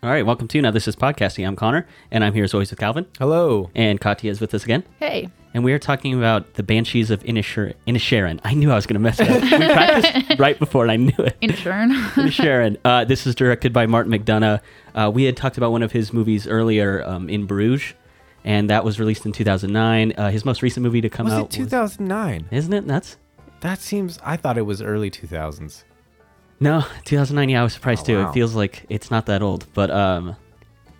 All right, welcome to now. This is podcasting. I'm Connor, and I'm here as always with Calvin, Hello. and Katya is with us again. Hey, And we are talking about the Banshees of Inisher- Inisherin. I knew I was going to mess it up. We practiced right before, and I knew it. intern. Inisherin. Uh, this is directed by Martin McDonagh. Uh, we had talked about one of his movies earlier, um, In Bruges, and that was released in 2009. Uh, his most recent movie to come out Was out it 2009? was, isn't it nuts? That seems. I thought it was early 2000s. No, 2009. Yeah, I was surprised Oh, too. wow. It feels like it's not that old, but um,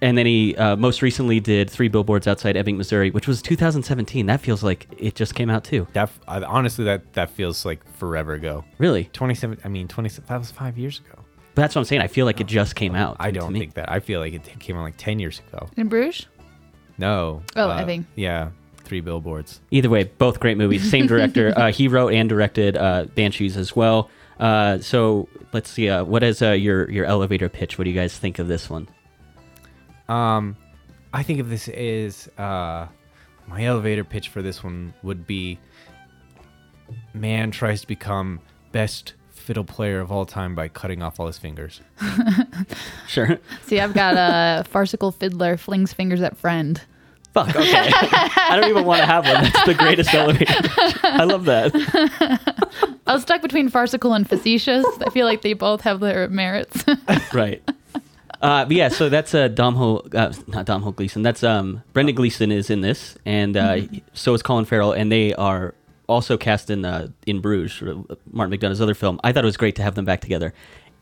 and then he uh, most recently did Three Billboards Outside Ebbing, Missouri, which was 2017. That feels like it just came out too. That I, honestly, that that feels like forever ago. Really, 27. I mean, 20. That was five years ago. but that's what I'm saying. I feel like it just came out. I don't think that. I feel like it came out like 10 years ago. In Bruges? No. Oh, uh, I think. Yeah. Three billboards. Either way, both great movies. Same director. uh, he wrote and directed uh, Banshees as well. Uh, so let's see. Uh, what is uh, your your elevator pitch? What do you guys think of this one? Um, I think of this is uh, my elevator pitch for this one would be, man tries to become best fiddle player of all time by cutting off all his fingers. Sure. See, I've got a farcical fiddler flings fingers at friend. Fuck. Okay. I don't even want to have one. That's the greatest elevator. I love that. I was stuck between farcical and facetious. I feel like they both have their merits. right. Uh, but yeah, so that's uh, Dom Ho, uh, not Dom Ho Gleason. That's um, Brendan Gleeson is in this, and uh, so is Colin Farrell, and they are also cast in uh, in Bruges, uh, Martin McDonagh's other film. I thought it was great to have them back together.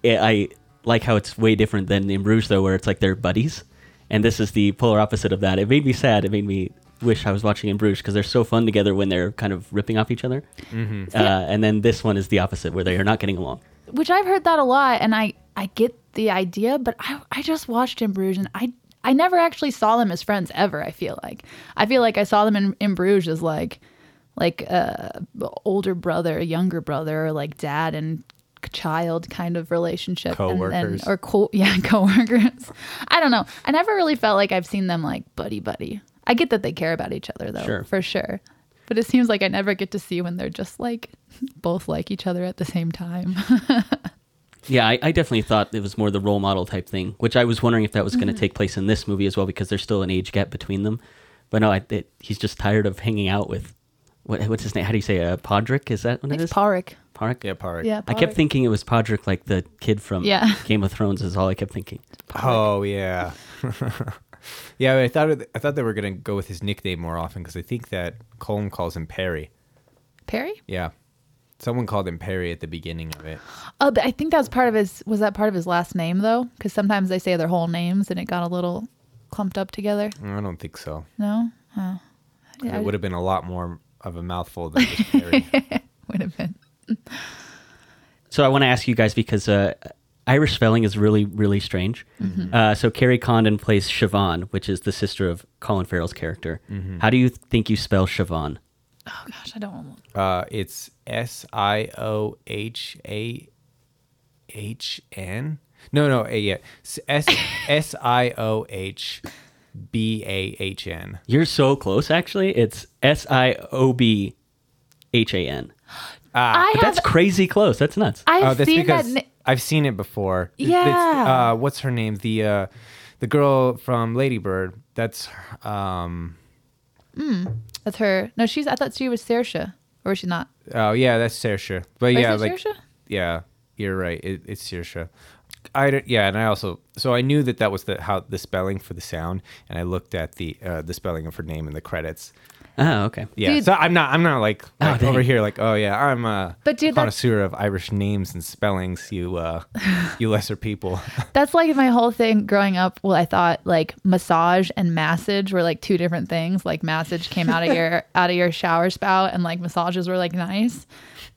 I like how it's way different than in Bruges, though, where it's like they're buddies, and this is the polar opposite of that. It made me sad. It made me wish I was watching in Bruges because they're so fun together when they're kind of ripping off each other, uh, and then this one is the opposite, where they are not getting along. Which I've heard that a lot, and I, I get the idea, but I, I just watched in Bruges, and I I never actually saw them as friends ever. I feel like I feel like I saw them in, in Bruges as like like a older brother, a younger brother, or like dad and child kind of relationship, and- and- Coworkers. or co- yeah, coworkers. I don't know. I never really felt like I've seen them like buddy buddy. I get that they care about each other though, Sure. for sure. But it seems like I never get to see when they're just like both like each other at the same time. Yeah, I, I definitely thought it was more the role model type thing, which I was wondering if that was going to take place in this movie as well, because there's still an age gap between them. But no, I, it, he's just tired of hanging out with what, what's his name? How do you say? Uh, Podrick? Is that what it is? It's Parik. Parik. Yeah, Park. Yeah, I kept thinking it was Podrick, like the kid from Yeah. Game of Thrones. Is all I kept thinking. Oh yeah, yeah. I thought it, I thought they were gonna go with his nickname more often because I think that Colm calls him Perry. Perry? Yeah, someone called him Perry at the beginning of it. Oh, but I think that was part of his. Was that part of his last name though? Because sometimes they say their whole names and it got a little clumped up together. I don't think so. No, oh. yeah, it would have been a lot more of a mouthful than just Perry. would have been. So I want to ask you guys because uh, Irish spelling is really, really strange. Uh, so Kerry Condon plays Siobhan, which is the sister of Colin Farrell's character. How do you think you spell Siobhan? Oh gosh, I don't. uh, it's S I O H A H N. No, no, eh, yeah, S S I O H B A H N. You're so close, actually. It's S I O B H A N. I But have. that's crazy close. That's nuts. I've Oh, that's seen because that. na- I've seen it before. Yeah. uh, what's her name? The uh, the girl from Lady Bird. That's um. That's her. No, she's. I thought she was Saoirse, or is she not? Oh yeah, that's Saoirse. But Or is yeah, it like Saoirse? yeah, you're right. It, it's Saoirse. I don't- yeah, and I also so I knew that that was the how the spelling for the sound, and I looked at the uh, the spelling of her name in the credits. Oh, okay. Yeah, Dude- so I'm not I'm not like, Oh, over here like oh yeah I'm a But dude, connoisseur of Irish names and spellings. You uh, you lesser people. That's like my whole thing growing up. Well, I thought like massage and massage were like two different things. Like massage came out of your out of your shower spout, and like massages were like nice.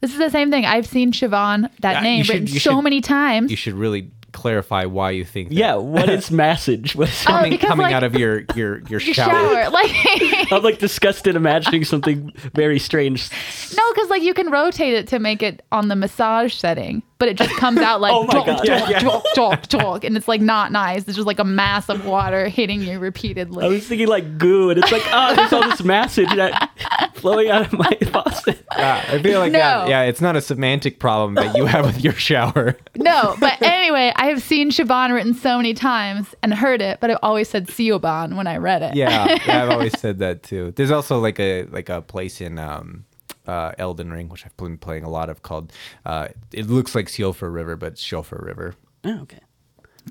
This is the same thing. I've seen Siobhan that Yeah, name should- written so should- many times. you should really clarify why you think that. Yeah, what is massage? What is Oh, coming, because, coming like- out of your your your Your shower. shower, like I'm like disgusted imagining something very strange. no, because like you can rotate it to make it on the massage setting, but it just comes out like Oh my talk, God. talk, Yeah, yeah. talk, talk, talk, and it's like not nice. It's just like a mass of water hitting you repeatedly. I was thinking like goo, and it's like, oh, there's all this massage that flowing out of my faucet. Yeah, I feel like No. that. Yeah, it's not a semantic problem that you have with your shower. No, but anyway, I have seen Siobhan written so many times and heard it, but I've always said Siobhan when I read it. Yeah, yeah, I've always said that too. There's also like a like a place in um, uh, Elden Ring, which I've been playing a lot of, called. Uh, it looks like Siofra River, but it's Shofar River. Oh, okay.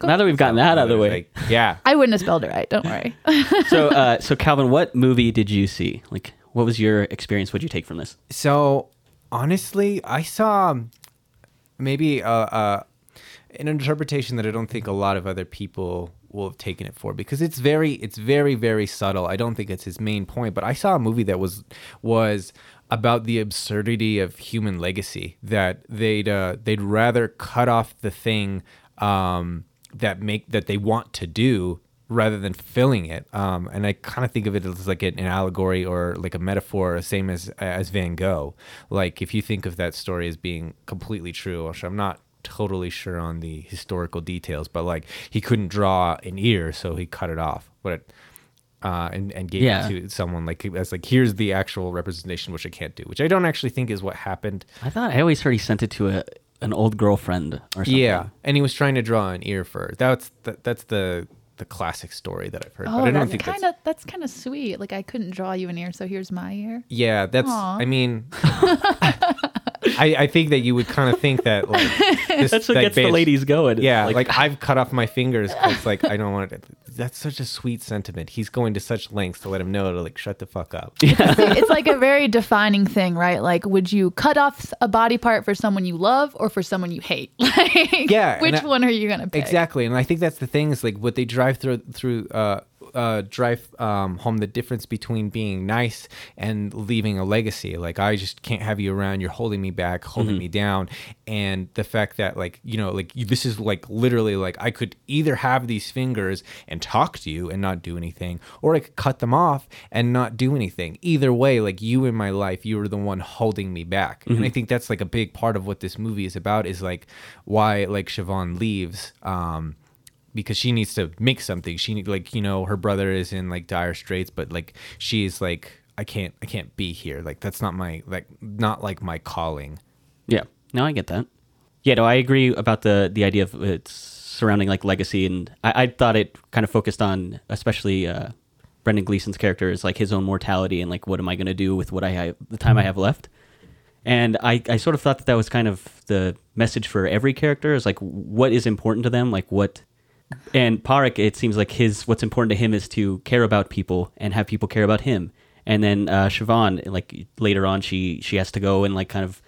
Now that we've gotten that out of the way, Like, yeah. I wouldn't have spelled it right. Don't worry. so uh, so Calvin, what movie did you see? Like, what was your experience? What did you take from this? So honestly, I saw maybe uh, uh, an interpretation that I don't think a lot of other people will have taken it for because it's very it's very very subtle. I don't think it's his main point, but I saw a movie that was was about the absurdity of human legacy that they'd uh, they'd rather cut off the thing um, that make that they want to do rather than filling it. Um, and I kind of think of it as like an, allegory or like a metaphor, same as as Van Gogh. Like if you think of that story as being completely true, which I'm not totally sure on the historical details, but like he couldn't draw an ear, so he cut it off. But uh, and and gave Yeah. it to someone like as like here's the actual representation, which I can't do, which I don't actually think is what happened. I thought I always heard he sent it to a an old girlfriend or something. Yeah, and he was trying to draw an ear for that's that, that's the the classic story that I've heard. Oh, but I don't that's think kind that's of that's kind of sweet. Like I couldn't draw you an ear, so here's my ear. Yeah, that's. Aw. I mean, I, I think that you would kind of think that like this, That's what that gets the ladies going. Yeah, Like- like, I've cut off my fingers because like I don't want it. That's such a sweet sentiment. He's going to such lengths to let him know to like shut the fuck up. it's like a very defining thing, right? Like, would you cut off a body part for someone you love or for someone you hate? Like, Yeah, which I- one are you gonna pick? Exactly, and I think that's the thing is like what they drive through through uh, uh, drive um, home the difference between being nice and leaving a legacy. Like I just can't have you around. You're holding me back, holding me down, and the fact that like you know like you, this is like literally like I could either have these fingers and talk to you and not do anything, or I could cut them off and not do anything. Either way, like you in my life, you were the one holding me back, and I think that's like a big part of what this movie is about. Is like why like Siobhan leaves. Um, because she needs to make something. She need like you know her brother is in like dire straits, but like she's like I can't I can't be here. Like that's not my like not like my calling. Yeah. No, I get that. Yeah, no, I agree about the the idea of it's surrounding like legacy, and I, I thought it kind of focused on especially uh, Brendan Gleeson's character is like his own mortality and like what am I going to do with what I have the time I have left. And I, I sort of thought that that was kind of the message for every character is like what is important to them, like what. And Parik, it seems like his what's important to him is to care about people and have people care about him. And then uh, Siobhan, like later on, she she has to go and like kind of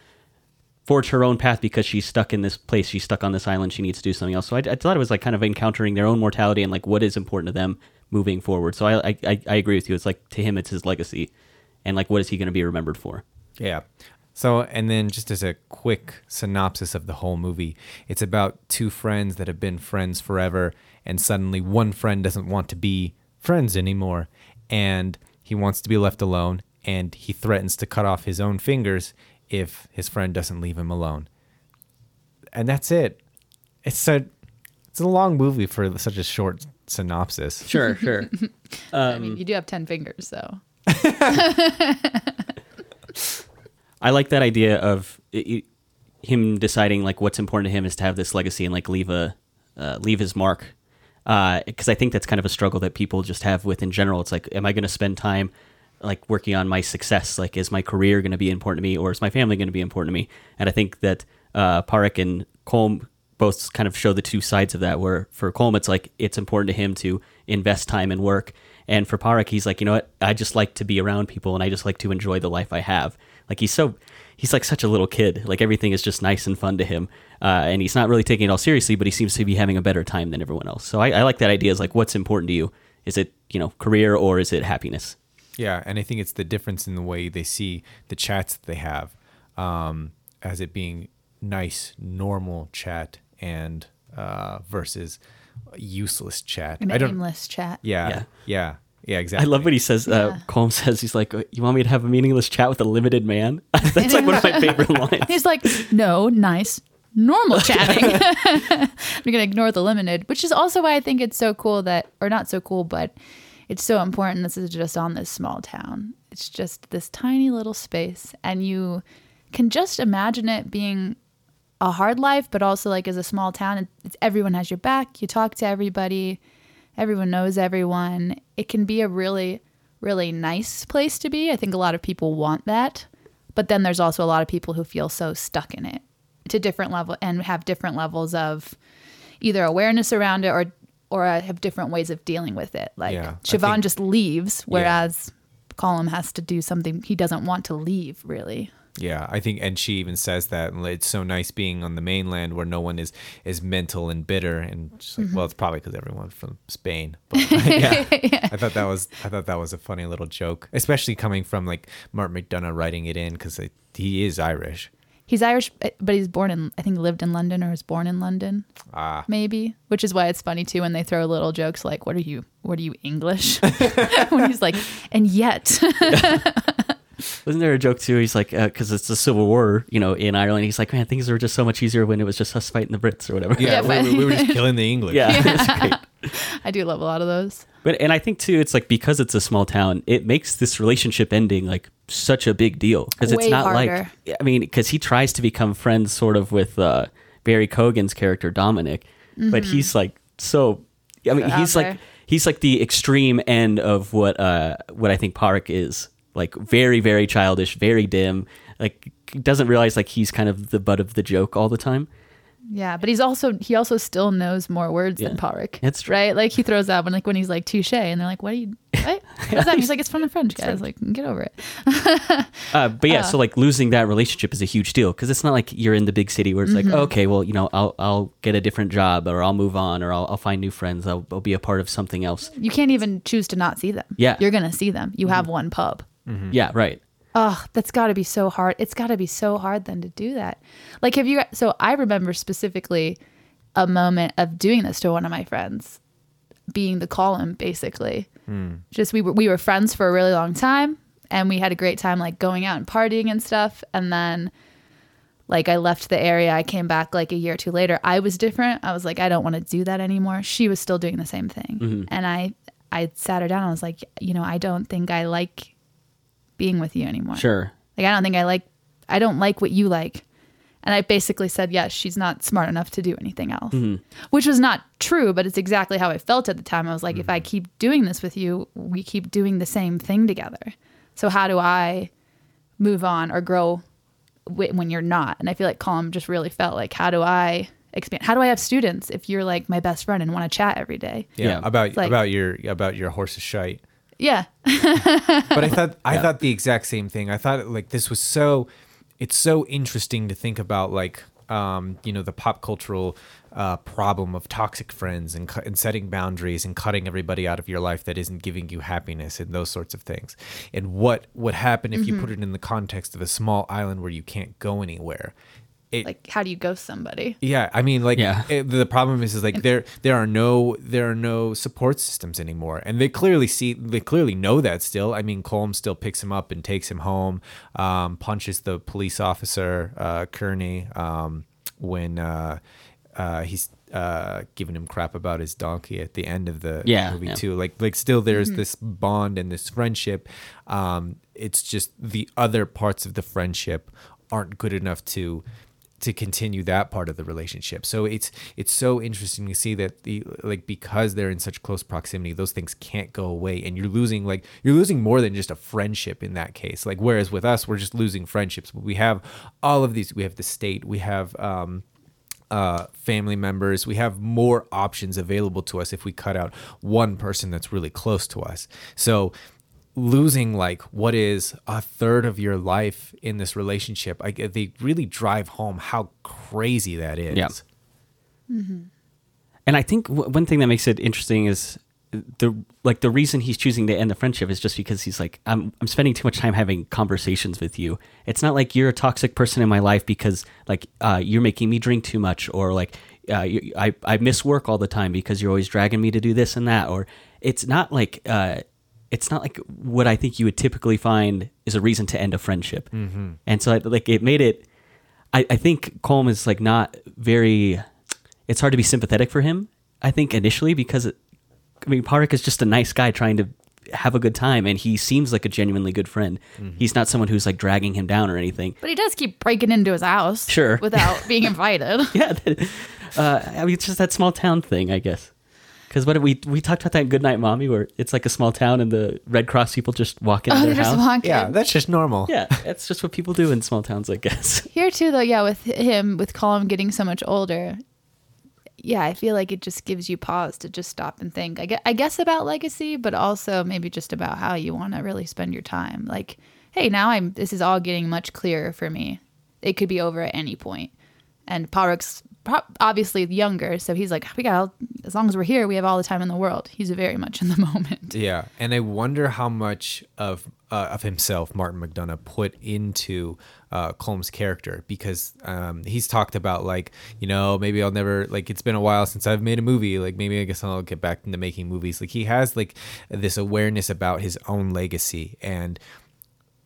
forge her own path because she's stuck in this place. She's stuck on this island. She needs to do something else. So I, I thought it was like kind of encountering their own mortality and like what is important to them moving forward. So I I, I agree with you. It's like to him, it's his legacy, and like what is he going to be remembered for? Yeah. So, and then just as a quick synopsis of the whole movie, it's about two friends that have been friends forever, and suddenly one friend doesn't want to be friends anymore, and he wants to be left alone, and he threatens to cut off his own fingers if his friend doesn't leave him alone. And that's it. It's a it's a long movie for such a short synopsis. Sure, sure. I mean, um, you do have ten fingers, so I like that idea of i i him deciding like what's important to him is to have this legacy and like leave a uh, leave his mark. Because I think that's kind of a struggle that people just have with in general. It's like, am I going to spend time like working on my success? Like, is my career going to be important to me, or is my family going to be important to me? And I think that uh, and Colm both kind of show the two sides of that. Where for Colm, it's like it's important to him to invest time and work, and for Parik, he's like, you know what? I just like to be around people, and I just like to enjoy the life I have. Like he's so he's like such a little kid. Like everything is just nice and fun to him, uh, and he's not really taking it all seriously. But he seems to be having a better time than everyone else. So I, I like that idea. Is like, what's important to you? Is it you know career or is it happiness? Yeah, and I think it's the difference in the way they see the chats that they have, um, as it being nice, normal chat, and uh, versus useless chat. an I don't. aimless chat. Yeah, Yeah. yeah, yeah, exactly. I love what he says. Uh, Yeah. Colm says he's like, "You want me to have a meaningless chat with a limited man?" That's like one of my favorite lines. He's like, no, nice, normal chatting. I'm gonna ignore the limited, which is also why I think it's so cool that, or not so cool, but it's so important. This is just on this small town. it's just this tiny little space and you can just imagine it being a hard life but also like as a small town it- it's, everyone has your back you talk to everybody everyone knows everyone it can be a really really nice place to be i think a lot of people want that but then there's also a lot of people who feel so stuck in it to different level and have different levels of either awareness around it or or uh, have different ways of dealing with it. Like Yeah, Siobhan think- just leaves, whereas Colm has to do something he doesn't want to leave. Really, Yeah, I think, and she even says that it's so nice being on the mainland where no one is is mental and bitter, and she's like, well, it's probably because everyone's from Spain. But yeah, I thought that was I thought that was a funny little joke, especially coming from like Mark McDonagh writing it in because he is Irish. he's Irish, but he's born in I think lived in London or was born in London, Ah, maybe. Which is why it's funny too when they throw little jokes like, "What are you? What are you English?" when he's like, and yet, Wasn't there a joke too? He's like, because it's the Civil War, you know, in Ireland. He's like, man, things were just so much easier when it was just us fighting the Brits or whatever. yeah, Yeah, we, but- we- we were just killing the English. yeah, it's great. I do love a lot of those. But and I think too, it's like because it's a small town, it makes this relationship ending like such a big deal because it's not harder. like I mean, because he tries to become friends sort of with uh, Barry Keoghan's character Dominic, but he's like so. I mean, he's out like he's like the extreme end of what uh what I think Park is like very very childish, very dim. Like doesn't realize like he's kind of the butt of the joke all the time. Yeah, but he's also he also still knows more words than Yeah. Parik. That's true. right. Like he throws out when like when he's like touche, and they're like, "What are you? What? What's that?" He's like, "It's from the French guys. Like, get over it." Uh, but yeah, so like losing that relationship is a huge deal because it's not like you're in the big city where it's Mm-hmm. like, okay, well, you know, I'll I'll get a different job or I'll move on or I'll, I'll find new friends. I'll, I'll be a part of something else. You can't even choose to not see them. Yeah. Mm-hmm. you're gonna see them. You have one pub. Mm-hmm. Yeah, right. Oh, that's got to be so hard. It's got to be so hard then to do that. Like, have you? So I remember specifically a moment of doing this to one of my friends, being the Colm basically. Hmm. Just we were we were friends for a really long time, and we had a great time like going out and partying and stuff. And then, like, I left the area. I came back like a year or two later. I was different. I was like, I don't want to do that anymore. She was still doing the same thing, mm-hmm. and I I sat her down. I was like, you know, I don't think I like being with you anymore. Sure. Like I don't think I like I don't like what you like. And I basically said, yes, she's not smart enough to do anything else. Mm-hmm. Which was not true, but it's exactly how I felt at the time. I was like, if I mm-hmm. keep doing this with you, we keep doing the same thing together. So how do I move on or grow w- when you're not? And I feel like Colm just really felt like, how do I expand? How do I have students if you're like my best friend and want to chat every day? Yeah, Yeah. about like- about your about your horse's shite. Yeah. but I thought I thought the exact same thing. I thought like this was so it's so interesting to think about like um, you know the pop cultural uh, problem of toxic friends and, cu- and setting boundaries and cutting everybody out of your life that isn't giving you happiness and those sorts of things. And what would happen if you put it in the context of a small island where you can't go anywhere? It, Like, how do you ghost somebody? yeah, I mean, like, Yeah. it- the problem is, is like there there are no there are no support systems anymore, and they clearly see they clearly know that still. I mean, Colm still picks him up and takes him home, um, punches the police officer uh, Kearney um, when uh, uh, he's uh, giving him crap about his donkey at the end of the Yeah, movie yeah. too. Like like still there's this bond and this friendship. Um, it's just the other parts of the friendship aren't good enough to to continue that part of the relationship. So it's it's so interesting to see that the like because they're in such close proximity, those things can't go away, and you're losing like you're losing more than just a friendship in that case. Like whereas with us, we're just losing friendships, but we have all of these. We have the state. We have. um uh, family members. We have more options available to us if we cut out one person that's really close to us. So losing like what is a third of your life in this relationship, I, they really drive home how crazy that is. Yeah. And I think w- one thing that makes it interesting is the like the reason he's choosing to end the friendship is just because he's like I'm I'm spending too much time having conversations with you. It's not like you're a toxic person in my life because like uh, you're making me drink too much or like uh, you, I I miss work all the time because you're always dragging me to do this and that or it's not like uh, it's not like what I think you would typically find is a reason to end a friendship. Mm-hmm. And so like it made it. I, I think Colm is like not very. It's hard to be sympathetic for him. I think initially because it, I mean Parik is just a nice guy trying to have a good time and he seems like a genuinely good friend. He's not someone who's like dragging him down or anything. But he does keep breaking into his house. Sure. Without being invited. Yeah, that- uh, I mean it's just that small town thing, I guess. Because what we we talked about that in Goodnight Mommy, where it's like a small town and the Red Cross people just walk into oh, their they're just house. walking. Yeah, that's just normal. Yeah, that's just what people do in small towns, I guess. Here too, though, yeah, with him, with Colin getting so much older, yeah, I feel like it just gives you pause to just stop and think. I guess, I guess about legacy, but also maybe just about how you want to really spend your time. Like, hey, now I'm. This is all getting much clearer for me. It could be over at any point. And Parik's pro- obviously younger, so he's like, we got as long as we're here, we have all the time in the world. He's very much in the moment. Yeah, and I wonder how much of uh, of himself Martin McDonagh put into uh, Colm's character because um, he's talked about like you know maybe I'll never like it's been a while since I've made a movie like maybe I guess I'll get back into making movies like he has like this awareness about his own legacy and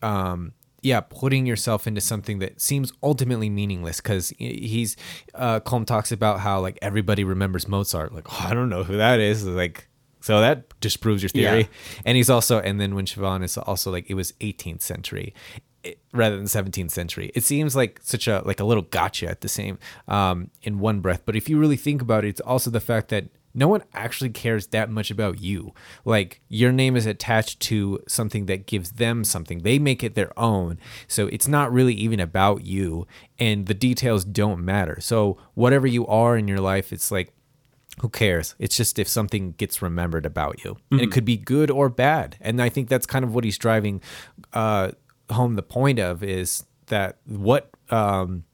um yeah putting yourself into something that seems ultimately meaningless because he's uh Colm talks about how like everybody remembers Mozart like oh, I don't know who that is like so that disproves your theory Yeah. and he's also and then when Siobhan is also like it was 18th century it- rather than 17th century it seems like such a like a little gotcha at the same um in one breath but if you really think about it it's also the fact that no one actually cares that much about you. Like your name is attached to something that gives them something. They make it their own. So it's not really even about you and the details don't matter. So whatever you are in your life, it's like who cares? It's just if something gets remembered about you. And it could be good or bad. And I think that's kind of what he's driving uh, home the point of is that what um,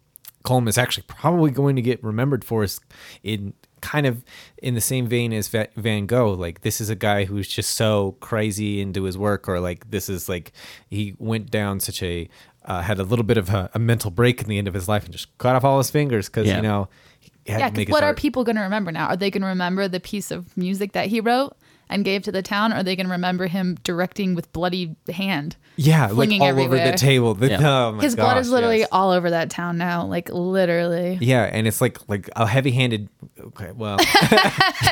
Colm is actually probably going to get remembered for is in kind of in the same vein as Van Gogh. Like this is a guy who's just so crazy into his work, or like this is like he went down such a uh, had a little bit of a, a mental break in the end of his life and just cut off all his fingers because Yeah. you know. He had Yeah, to because make his what are people going to remember now? Are they going to remember the piece of music that he wrote and gave to the town? Or are they going to remember him directing with bloody hand? Yeah, like flinging all over the table. The- Yeah. oh my His blood is literally yes. all over that town now, like literally. Yeah, and it's like like a heavy-handed. Okay, well,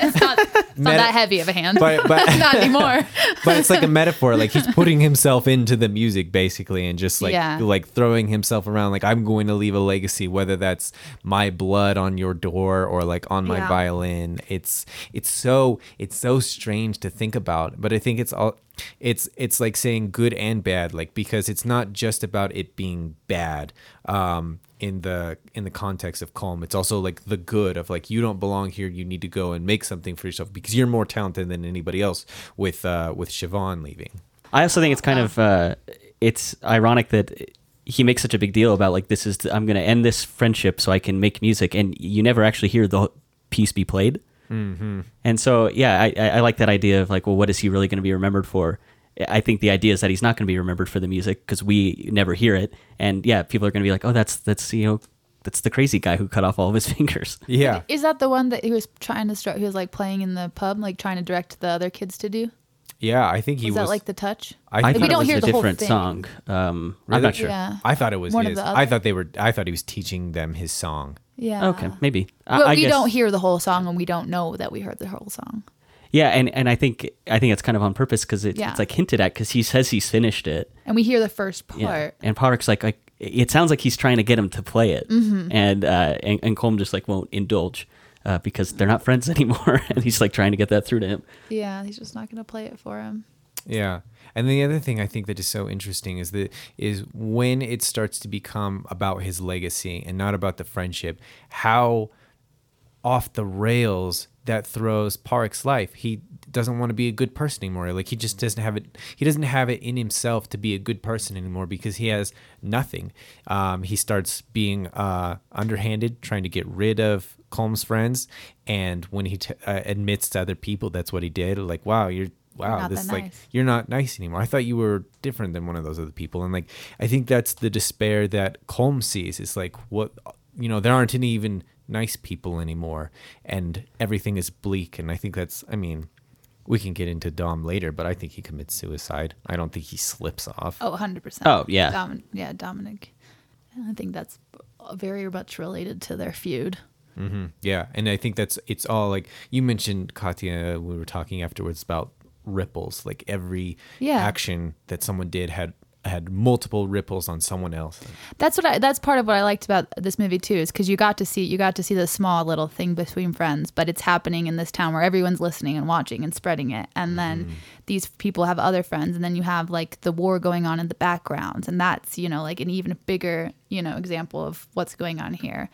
It's not, it's not Meta- that heavy of a hand. but but not anymore. but it's like a metaphor. Like he's putting himself into the music basically, and just like Yeah. like throwing himself around. Like I'm going to leave a legacy, whether that's my blood on your door or like on my Yeah. violin. It's it's so it's so strange to think about, but I think it's all. It's it's like saying good and bad, like because it's not just about it being bad. Um, in the in the context of Colm it's also like the good of like you don't belong here you need to go and make something for yourself because you're more talented than anybody else with uh with Siobhan leaving I also think it's kind of uh, it's ironic that he makes such a big deal about like this is I'm going to end this friendship so I can make music, and you never actually hear the piece be played. Mm-hmm. And so, yeah, I, I I like that idea of like, well, what is he really going to be remembered for? I think the idea is that he's not going to be remembered for the music because we never hear it, and yeah, people are going to be like, oh, that's that's you know. That's the crazy guy who cut off all of his fingers. yeah Is that the one that he was trying to start? He was like playing in the pub, like trying to direct the other kids to do. Yeah i think he Was was that like the touch? I I think we don't it was hear a the whole different thing. song. Um, I'm not sure. Yeah. i thought it was One of his the i thought they were i thought he was teaching them his song Yeah. Okay, maybe. I- But I we guess- don't hear the whole song, and we don't know that we heard the whole song. Yeah, and, and I think I think it's kind of on purpose because it, Yeah. it's like hinted at because he says he's finished it. And we hear the first part. Yeah. And Park's like, like it sounds like he's trying to get him to play it, Mm-hmm. and uh, and and Colm just like won't indulge uh, because they're not friends anymore, and he's like trying to get that through to him. Yeah, he's just not going to play it for him. Yeah. And the other thing I think that is so interesting is that is when it starts to become about his legacy and not about the friendship, how off the rails that throws Parik's life. He doesn't want to be a good person anymore. Like he just doesn't have it. He doesn't have it in himself to be a good person anymore because he has nothing. Um, he starts being uh, underhanded, trying to get rid of Colm's friends, and when he t- uh, admits to other people that's what he did, like wow, you're wow, not this that like you're not nice anymore. I thought you were different than one of those other people. And like I think that's the despair that Colm sees. It's like what you know, there aren't any even nice people anymore and everything is bleak and I think that's I mean, we can get into Dom later, but I think he commits suicide. I don't think he slips off. Oh, 100%. Oh, yeah. Domin- yeah, Dominic. I think that's very much related to their feud. hmm Yeah, and I think that's it's all like you mentioned Katya. We were talking afterwards about ripples. Like every Yeah. action that someone did had had multiple ripples on someone else. That's what I, that's part of what I liked about this movie too is because you got to see you got to see the small little thing between friends, but it's happening in this town where everyone's listening and watching and spreading it, and then mm-hmm. these people have other friends, and then you have like the war going on in the background, and that's you know like an even bigger you know example of what's going on here.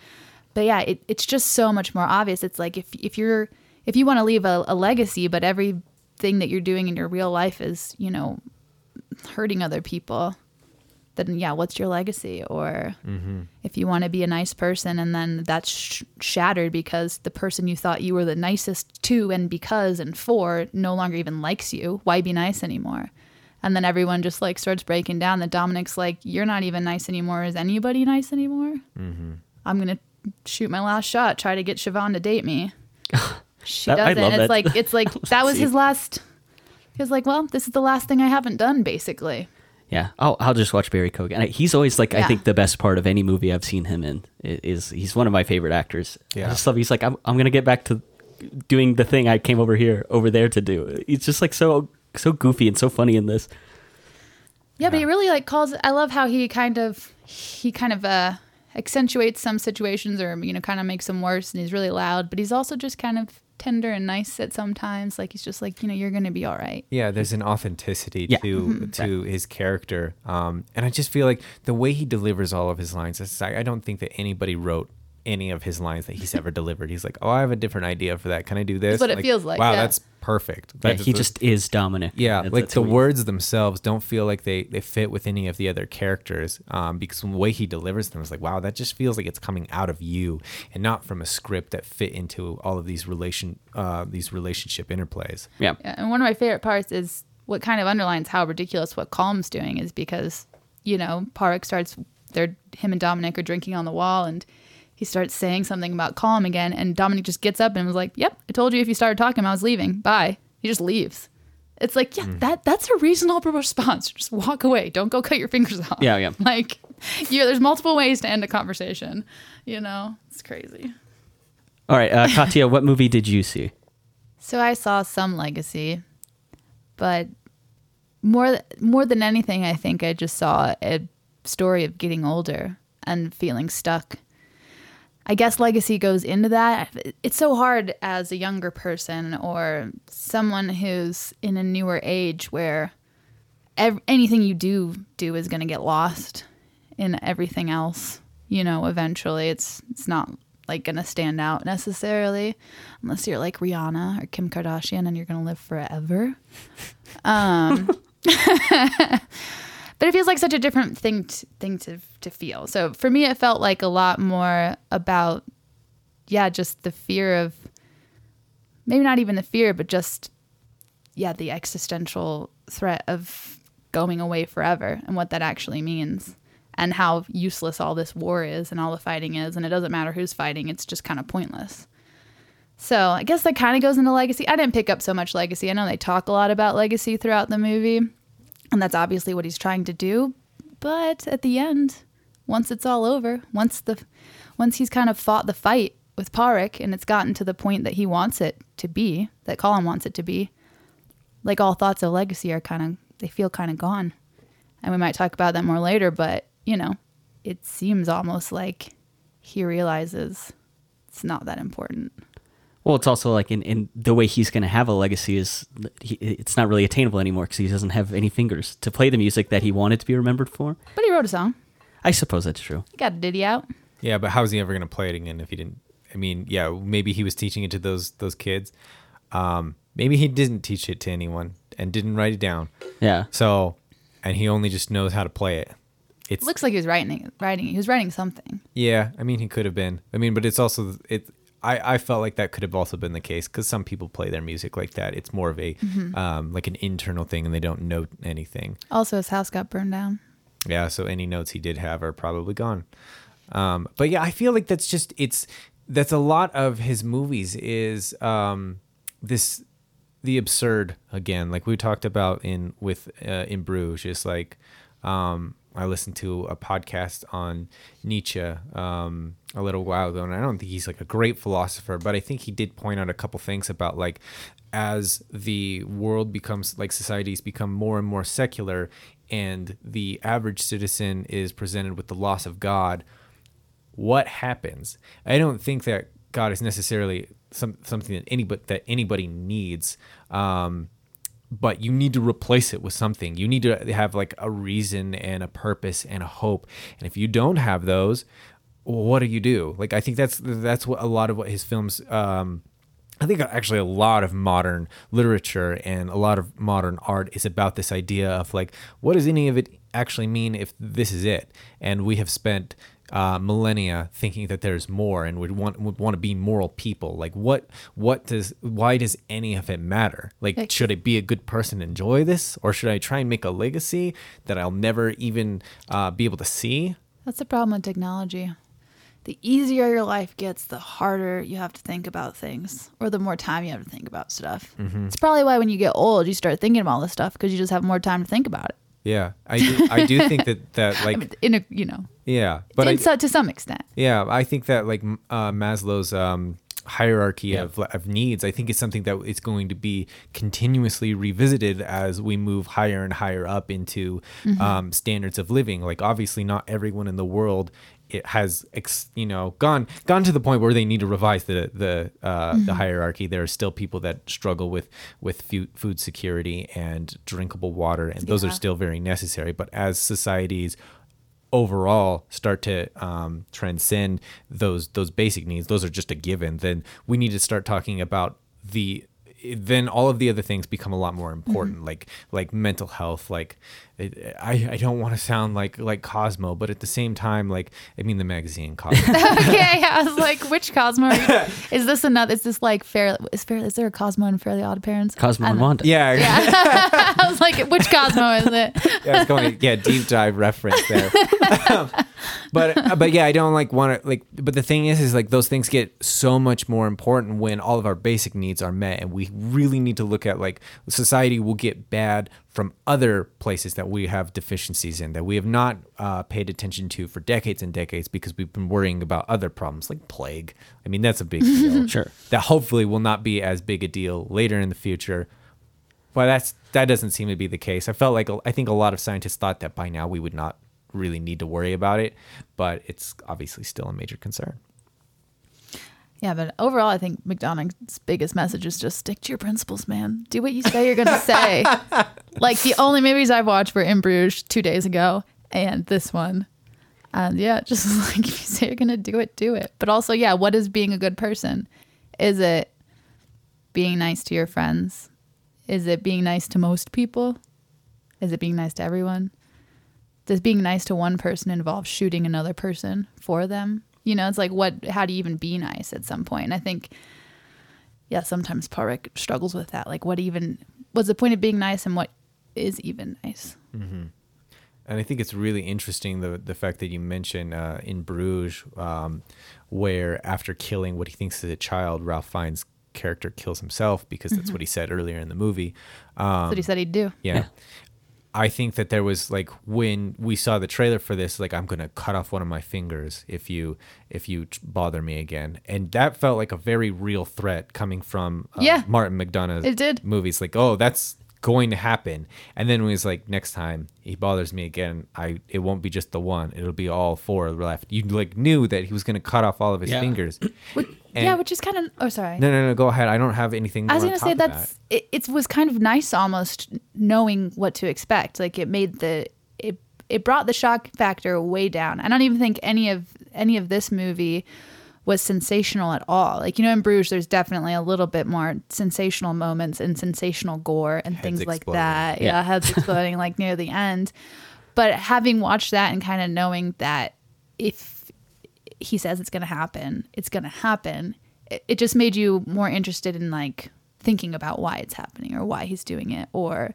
But yeah, it, it's just so much more obvious. It's like if if you're if you want to leave a, a legacy, but everything that you're doing in your real life is you know hurting other people then yeah what's your legacy? Or mm-hmm. if you want to be a nice person and then that's sh- shattered because the person you thought you were the nicest to and because and for no longer even likes you why be nice anymore? And then everyone just like starts breaking down that dominic's like you're not even nice anymore. Is anybody nice anymore? Mm-hmm. I'm gonna shoot my last shot try to get siobhan to date me. She That- doesn't. it's that. like it's like that was his last he was like well this is the last thing i haven't done basically Yeah, I'll I'll just watch Barry Keoghan. He's always like I think the best part of any movie I've seen him in is he's one of my favorite actors. Yeah. I just love. He's like I'm I'm gonna get back to doing the thing I came over here over there to do. He's just like so so goofy and so funny in this. Yeah, but he really like calls. I love how he kind of he kind of uh accentuates some situations or you know kind of makes them worse, and he's really loud. But he's also just kind of tender and nice at sometimes. Like he's just like you know you're gonna be all right. Yeah, there's an authenticity Yeah. to to his character, um, and I just feel like the way he delivers all of his lines. it's like, I don't think that anybody wrote any of his lines that he's ever delivered. He's like, "Oh, I have a different idea for that. Can I do this?" what it feels like, Wow, yeah. that's perfect. Yeah, That he just is Dominic. yeah, That's- like that's the who he- words themselves don't feel like they, they fit with any of the other characters um, because the way he delivers them is like, wow, that just feels like it's coming out of you and not from a script that fit into all of these relation uh, these relationship interplays. Yeah. Yeah, and one of my favorite parts is what kind of underlines how ridiculous what Colm's doing is because you know Park starts they're him and Dominic are drinking on the wall and. He starts saying something about Colm again, and Dominic just gets up and was like, "Yep, I told you if you started talking, I was leaving. Bye." He just leaves. It's like, yeah, that that's a reasonable response. Just walk away. Don't go cut your fingers off. Yeah, yeah. Like, yeah, there's multiple ways to end a conversation. You know, it's crazy. All right, uh, Katya, what movie did you see? So I saw some legacy, but more more than anything, I think I just saw a story of getting older and feeling stuck. I guess legacy goes into that. It's so hard as a younger person or someone who's in a newer age where ev- anything you do do is going to get lost in everything else. You know, eventually it's it's not like going to stand out necessarily unless you're like Rihanna or Kim Kardashian and you're going to live forever. Um but it feels like such a different thing to, thing to to feel. So for me, it felt like a lot more about, yeah, just the fear of, maybe not even the fear, but just, yeah, the existential threat of going away forever and what that actually means and how useless all this war is and all the fighting is. And it doesn't matter who's fighting it's just kind of pointless. So i guess that kind of goes into legacy. I didn't pick up so much legacy. I know they talk a lot about legacy throughout the movie and that's obviously what he's trying to do. But at the end, once it's all over, once the once he's kind of fought the fight with Parik and it's gotten to the point that he wants it to be, that Colin wants it to be, like all thoughts of legacy are kind of they feel kind of gone. And we might talk about that more later, but you know, it seems almost like he realizes it's not that important. Well, it's also like in, in the way he's going to have a legacy is he, it's not really attainable anymore because he doesn't have any fingers to play the music that he wanted to be remembered for. But he wrote a song. I suppose that's true. He got a ditty out. Yeah, but how's he ever going to play it again if he didn't? I mean, yeah, maybe he was teaching it to those those kids. Um, maybe he didn't teach it to anyone and didn't write it down. Yeah. So, and he only just knows how to play it. It's Looks like he was writing writing. He was writing something. yeah. I mean, he could have been. I mean, but it's also it. I, I felt like that could have also been the case because some people play their music like that. It's more of a um, like an internal thing, and they don't note anything. Also, his house got burned down. Yeah, so any notes he did have are probably gone. Um, but yeah, I feel like that's just it's that's a lot of his movies is um, this the absurd again, like we talked about in with uh, in Bruges. Just like um, I listened to a podcast on Nietzsche um, a little while ago, and I don't think he's like a great philosopher, but I think he did point out a couple things about like as the world becomes like societies become more and more secular and the average citizen is presented with the loss of God, what happens? I don't think that God is necessarily some, something that anybody that anybody needs. Um, but you need to replace it with something. You need to have like a reason and a purpose and a hope. And if you don't have those, what do you do? Like I think that's that's what a lot of what his films um I think actually a lot of modern literature and a lot of modern art is about this idea of like what does any of it actually mean if this is it? And we have spent uh, millennia thinking that there's more and would want would want to be moral people. Like what what does why does any of it matter? Like should I be a good person enjoy this, or should I try and make a legacy that I'll never even uh, be able to see? That's the problem with technology. The easier your life gets, the harder you have to think about things, or the more time you have to think about stuff. Mm-hmm. It's probably why when you get old, you start thinking about all this stuff because you just have more time to think about it. Yeah, I do, I do think that that like in a you know, yeah, but in I, so, to some extent. Yeah, I think that like uh, Maslow's um, hierarchy of, of needs, I think it's something that is going to be continuously revisited as we move higher and higher up into um, standards of living. Like obviously, not everyone in the world it has ex, you know gone gone to the point where they need to revise the the uh, the hierarchy. There are still people that struggle with with food, food security and drinkable water, and those are still very necessary. But as societies overall start to um, transcend those those basic needs those are just a given then we need to start talking about the then all of the other things become a lot more important like like mental health like it, I, I don't want to sound like like Cosmo but at the same time like I mean the magazine Cosmo okay, I was like, which Cosmo? Are you? Is this another? Is this like fair? Is fair? Is there a Cosmo in Fairly Odd Parents? Cosmo I and don't. Wanda. yeah I was like, which Cosmo is it? yeah, I was going to yeah deep dive reference there. Um, but uh, but yeah, I don't like want to like. But the thing is, is like those things get so much more important when all of our basic needs are met, and we really need to look at like society will get bad from other places that we have deficiencies in that we have not uh, paid attention to for decades and decades because we've been worrying about other problems like plague. I mean, that's a big deal. Sure. That hopefully will not be as big a deal later in the future. Well, that's that doesn't seem to be the case. I felt like I think a lot of scientists thought that by now we would not really need to worry about it, but it's obviously still a major concern. Yeah, but overall, I think McDonald's biggest message is just stick to your principles, man. Do what you say you're going to say. like the only movies I've watched were In Bruges two days ago and this one. And yeah, just like if you say you're going to do it, do it. But also, yeah, what is being a good person? Is it being nice to your friends? Is it being nice to most people? Is it being nice to everyone? Does being nice to one person involve shooting another person for them? You know, it's like what how do you even be nice at some point? And I think yeah, sometimes Parek struggles with that. Like what even what's the point of being nice and what is even nice? And I think it's really interesting the the fact that you mentioned uh, in Bruges, um, where after killing what he thinks is a child, Ralph Fiennes' character kills himself because that's what he said earlier in the movie. Um, That's what he said he'd do. Yeah. I think that there was like when we saw the trailer for this, like I'm gonna cut off one of my fingers if you if you bother me again, and that felt like a very real threat coming from uh, Yeah. Martin McDonagh's It did. movies. Like, oh, that's going to happen, and then when he's like, next time he bothers me again, I it won't be just the one, it'll be all four left. You like knew that he was gonna cut off all of his Yeah. fingers. And- yeah, which is kind of oh sorry. No, no, no. Go ahead. I don't have anything. I was gonna say top of that's it, it was kind of nice almost knowing what to expect. Like it made the it it brought the shock factor way down. I don't even think any of any of this movie was sensational at all. Like you know in Bruges there's definitely a little bit more sensational moments and sensational gore and things like that. Yeah. Yeah, heads exploding like near the end. But having watched that and kind of knowing that if he says it's going to happen, it's going to happen. It, it just made you more interested in like thinking about why it's happening or why he's doing it, or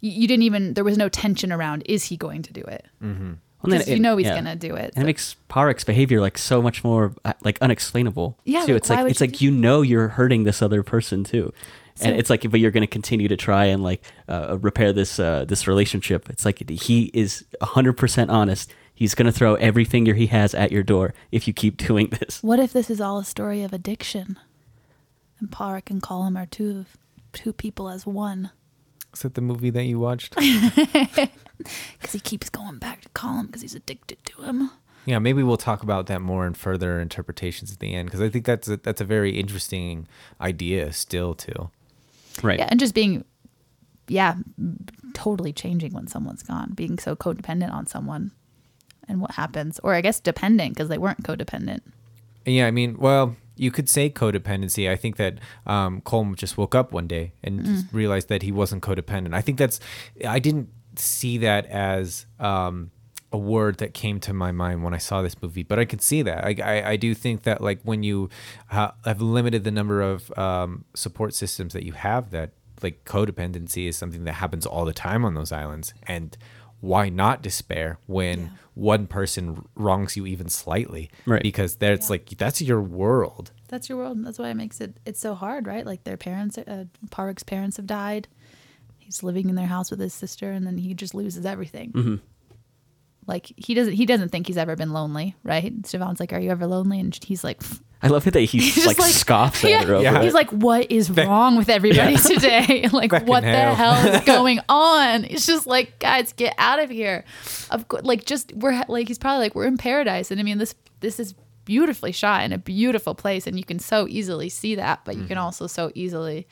you, you didn't even there was no tension around is he going to do it? Mm-hmm. Well, then 'Cause you know he's yeah. gonna do it. And it makes Parek's behavior like so much more uh, like unexplainable. Yeah, too. like, it's like it's you like you know you're hurting this other person too, and it's like but you're going to continue to try and like uh, repair this uh, this relationship. It's like he is hundred percent honest. He's going to throw every finger he has at your door if you keep doing this. what if this is all a story of addiction? And Park and Colm are two of two people as one Is that the movie that you watched? because he keeps going back to call him because he's addicted to him. yeah, maybe we'll talk about that more in further interpretations at the end because I think that's a, that's a very interesting idea still too. Right. Yeah, and just being, yeah, totally changing when someone's gone, being so codependent on someone, and what happens, or I guess dependent because they weren't codependent. Yeah, I mean, well, you could say codependency. I think that um, Colm just woke up one day and just realized that he wasn't codependent. I think that's. I didn't see that as um, a word that came to my mind when I saw this movie, but I could see that. I, I, I do think that like when you ha- have limited the number of um, support systems that you have, that like codependency is something that happens all the time on those islands, and why not despair when one person wrongs you even slightly? Right. Because that's like that's your world. That's your world. and That's why it makes it it's so hard, right? Like their parents, uh, Pádraic's parents have died. He's living in their house with his sister, and then he just loses everything. Mm-hmm. Like he doesn't he doesn't think he's ever been lonely, right? Siobhan's like, "Are you ever lonely?" And he's like, "Pfft." I love it that he He's just like, like- scoffs at her over Yeah. it. he's like, "What is wrong with everybody today? like, Fucking what the hell. hell is going on?" It's just like, guys, get out of here. Of course, like just we're like he's probably like we're in paradise, and I mean this this is beautifully shot in a beautiful place, and you can so easily see that, but you can mm-hmm. also so easily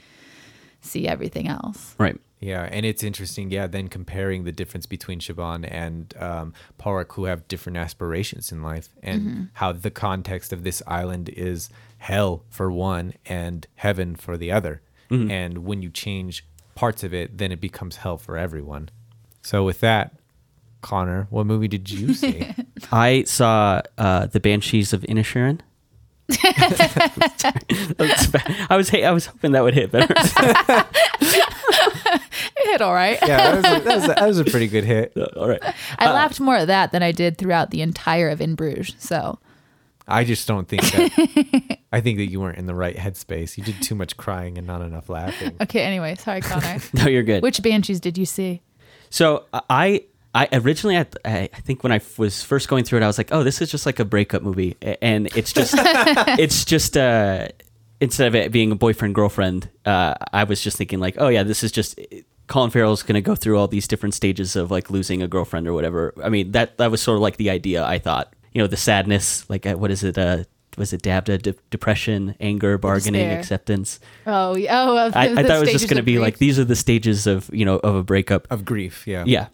see everything else. right. Yeah, and it's interesting. Yeah, then comparing the difference between Siobhan and um, Pádraic, who have different aspirations in life, and how the context of this island is hell for one and heaven for the other. And when you change parts of it, then it becomes hell for everyone. So, with that, Connor, what movie did you see? I saw uh, the Banshees of Inisherin. I was I was hoping that would hit better. It hit all right. yeah, that was, a, that, was a, that was a pretty good hit. All right. I laughed more at that than I did throughout the entire of In Bruges. So I just don't think that. I think that you weren't in the right headspace. You did too much crying and not enough laughing. okay. Anyway, sorry, Connor. No, you're good. Which banshees did you see? So I I originally I, I think when I was first going through it I was like oh this is just like a breakup movie and it's just it's just uh instead of it being a boyfriend girlfriend uh I was just thinking like oh yeah this is just Colin Farrell's gonna go through all these different stages of like losing a girlfriend or whatever I mean that that was sort of like the idea I thought you know the sadness like uh, what is it uh was it DABDA de- depression anger bargaining Despair. acceptance Oh, yeah, oh, of I, the I thought it was just gonna be grief. like these are the stages of you know of a breakup Of grief, yeah. yeah.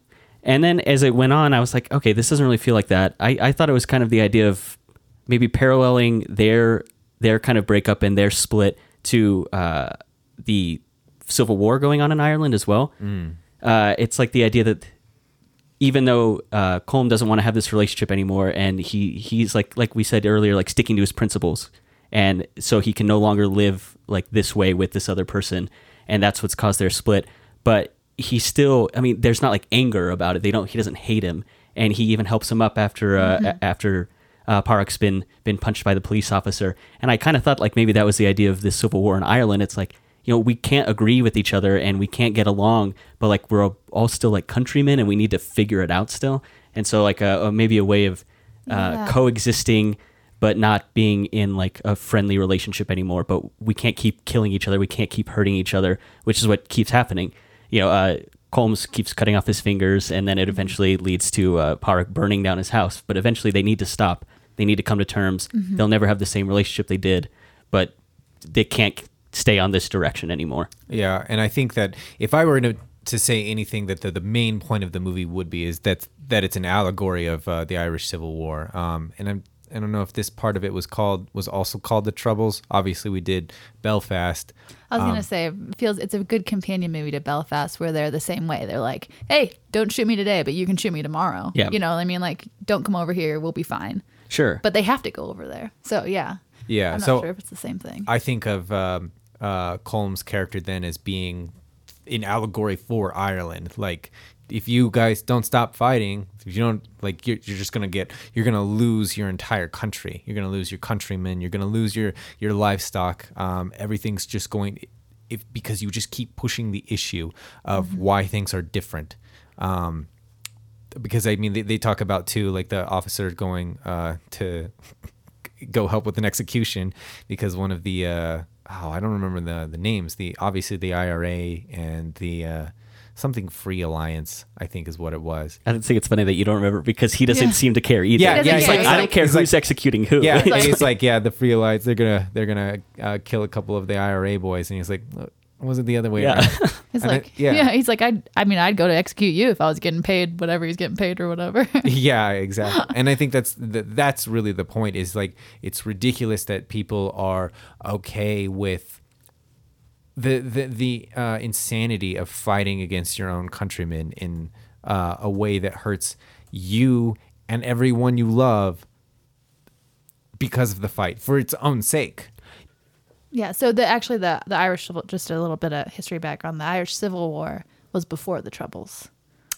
And then as it went on, I was like, okay, this doesn't really feel like that. I, I thought it was kind of the idea of maybe paralleling their their kind of breakup and their split to uh, the civil war going on in Ireland as well. Uh, it's like the idea that even though uh, Colm doesn't want to have this relationship anymore, and he he's like like we said earlier, like sticking to his principles, and so he can no longer live like this way with this other person, and that's what's caused their split. But he still, I mean, there's not like anger about it. They don't. He doesn't hate him, and he even helps him up after uh, a- after uh, Pádraic's been been punched by the police officer. And I kind of thought like maybe that was the idea of this civil war in Ireland. It's like you know we can't agree with each other and we can't get along, but like we're all- still like countrymen and we need to figure it out still. And so like a, a maybe a way of uh, Yeah. coexisting but not being in like a friendly relationship anymore. But we can't keep killing each other. We can't keep hurting each other, which is what keeps happening. You know, uh, Colm's keeps cutting off his fingers, and then it eventually leads to uh, Pádraic burning down his house. But eventually, they need to stop. They need to come to terms. They'll never have the same relationship they did, but they can't stay on this direction anymore. Yeah, and I think that if I were to to say anything that the, the main point of the movie would be is that that it's an allegory of uh, the Irish Civil War. Um, and I'm I don't know if this part of it was called was also called the Troubles. Obviously, we did Belfast. I was Um, gonna say, it feels it's a good companion movie to Belfast, where they're the same way. They're like, "Hey, don't shoot me today, but you can shoot me tomorrow." Yeah. you know, I mean, like, don't come over here, we'll be fine. Sure, But they have to go over there. So yeah, Yeah, I'm not so sure if it's the same thing. I think of um, uh, Colm's character then as being an allegory for Ireland. Like, if you guys don't stop fighting, if you don't like, you're, you're just gonna get, you're gonna lose your entire country. You're gonna lose your countrymen. You're gonna lose your your livestock. Um, everything's just going, if because you just keep pushing the issue of why things are different. Um, because I mean, they, they talk about too, like the officer going uh, to go help with an execution because one of the uh, oh, I don't remember the the names. The obviously the IRA and the uh, something Free Alliance, I think is what it was. I don't think it's funny that you don't remember because he doesn't Yeah. seem to care either. Yeah, He doesn't He's care. like, He's I don't care who's like- executing who. Yeah, like- he's like, yeah, the Free Alliance, they're gonna they're gonna uh, kill a couple of the IRA boys, and he's like, "Look, was it the other way Yeah. around? He's And like, it- yeah. yeah. He's like, I. I mean, I'd go to execute you if I was getting paid whatever he's getting paid or whatever. yeah, exactly. And I think that's the, that's really the point. Is like it's ridiculous that people are okay with the the the uh, insanity of fighting against your own countrymen in uh, a way that hurts you and everyone you love because of the fight for its own sake. Yeah. So the actually the the Irish Civil just a little bit of history background. The Irish Civil War was before the Troubles.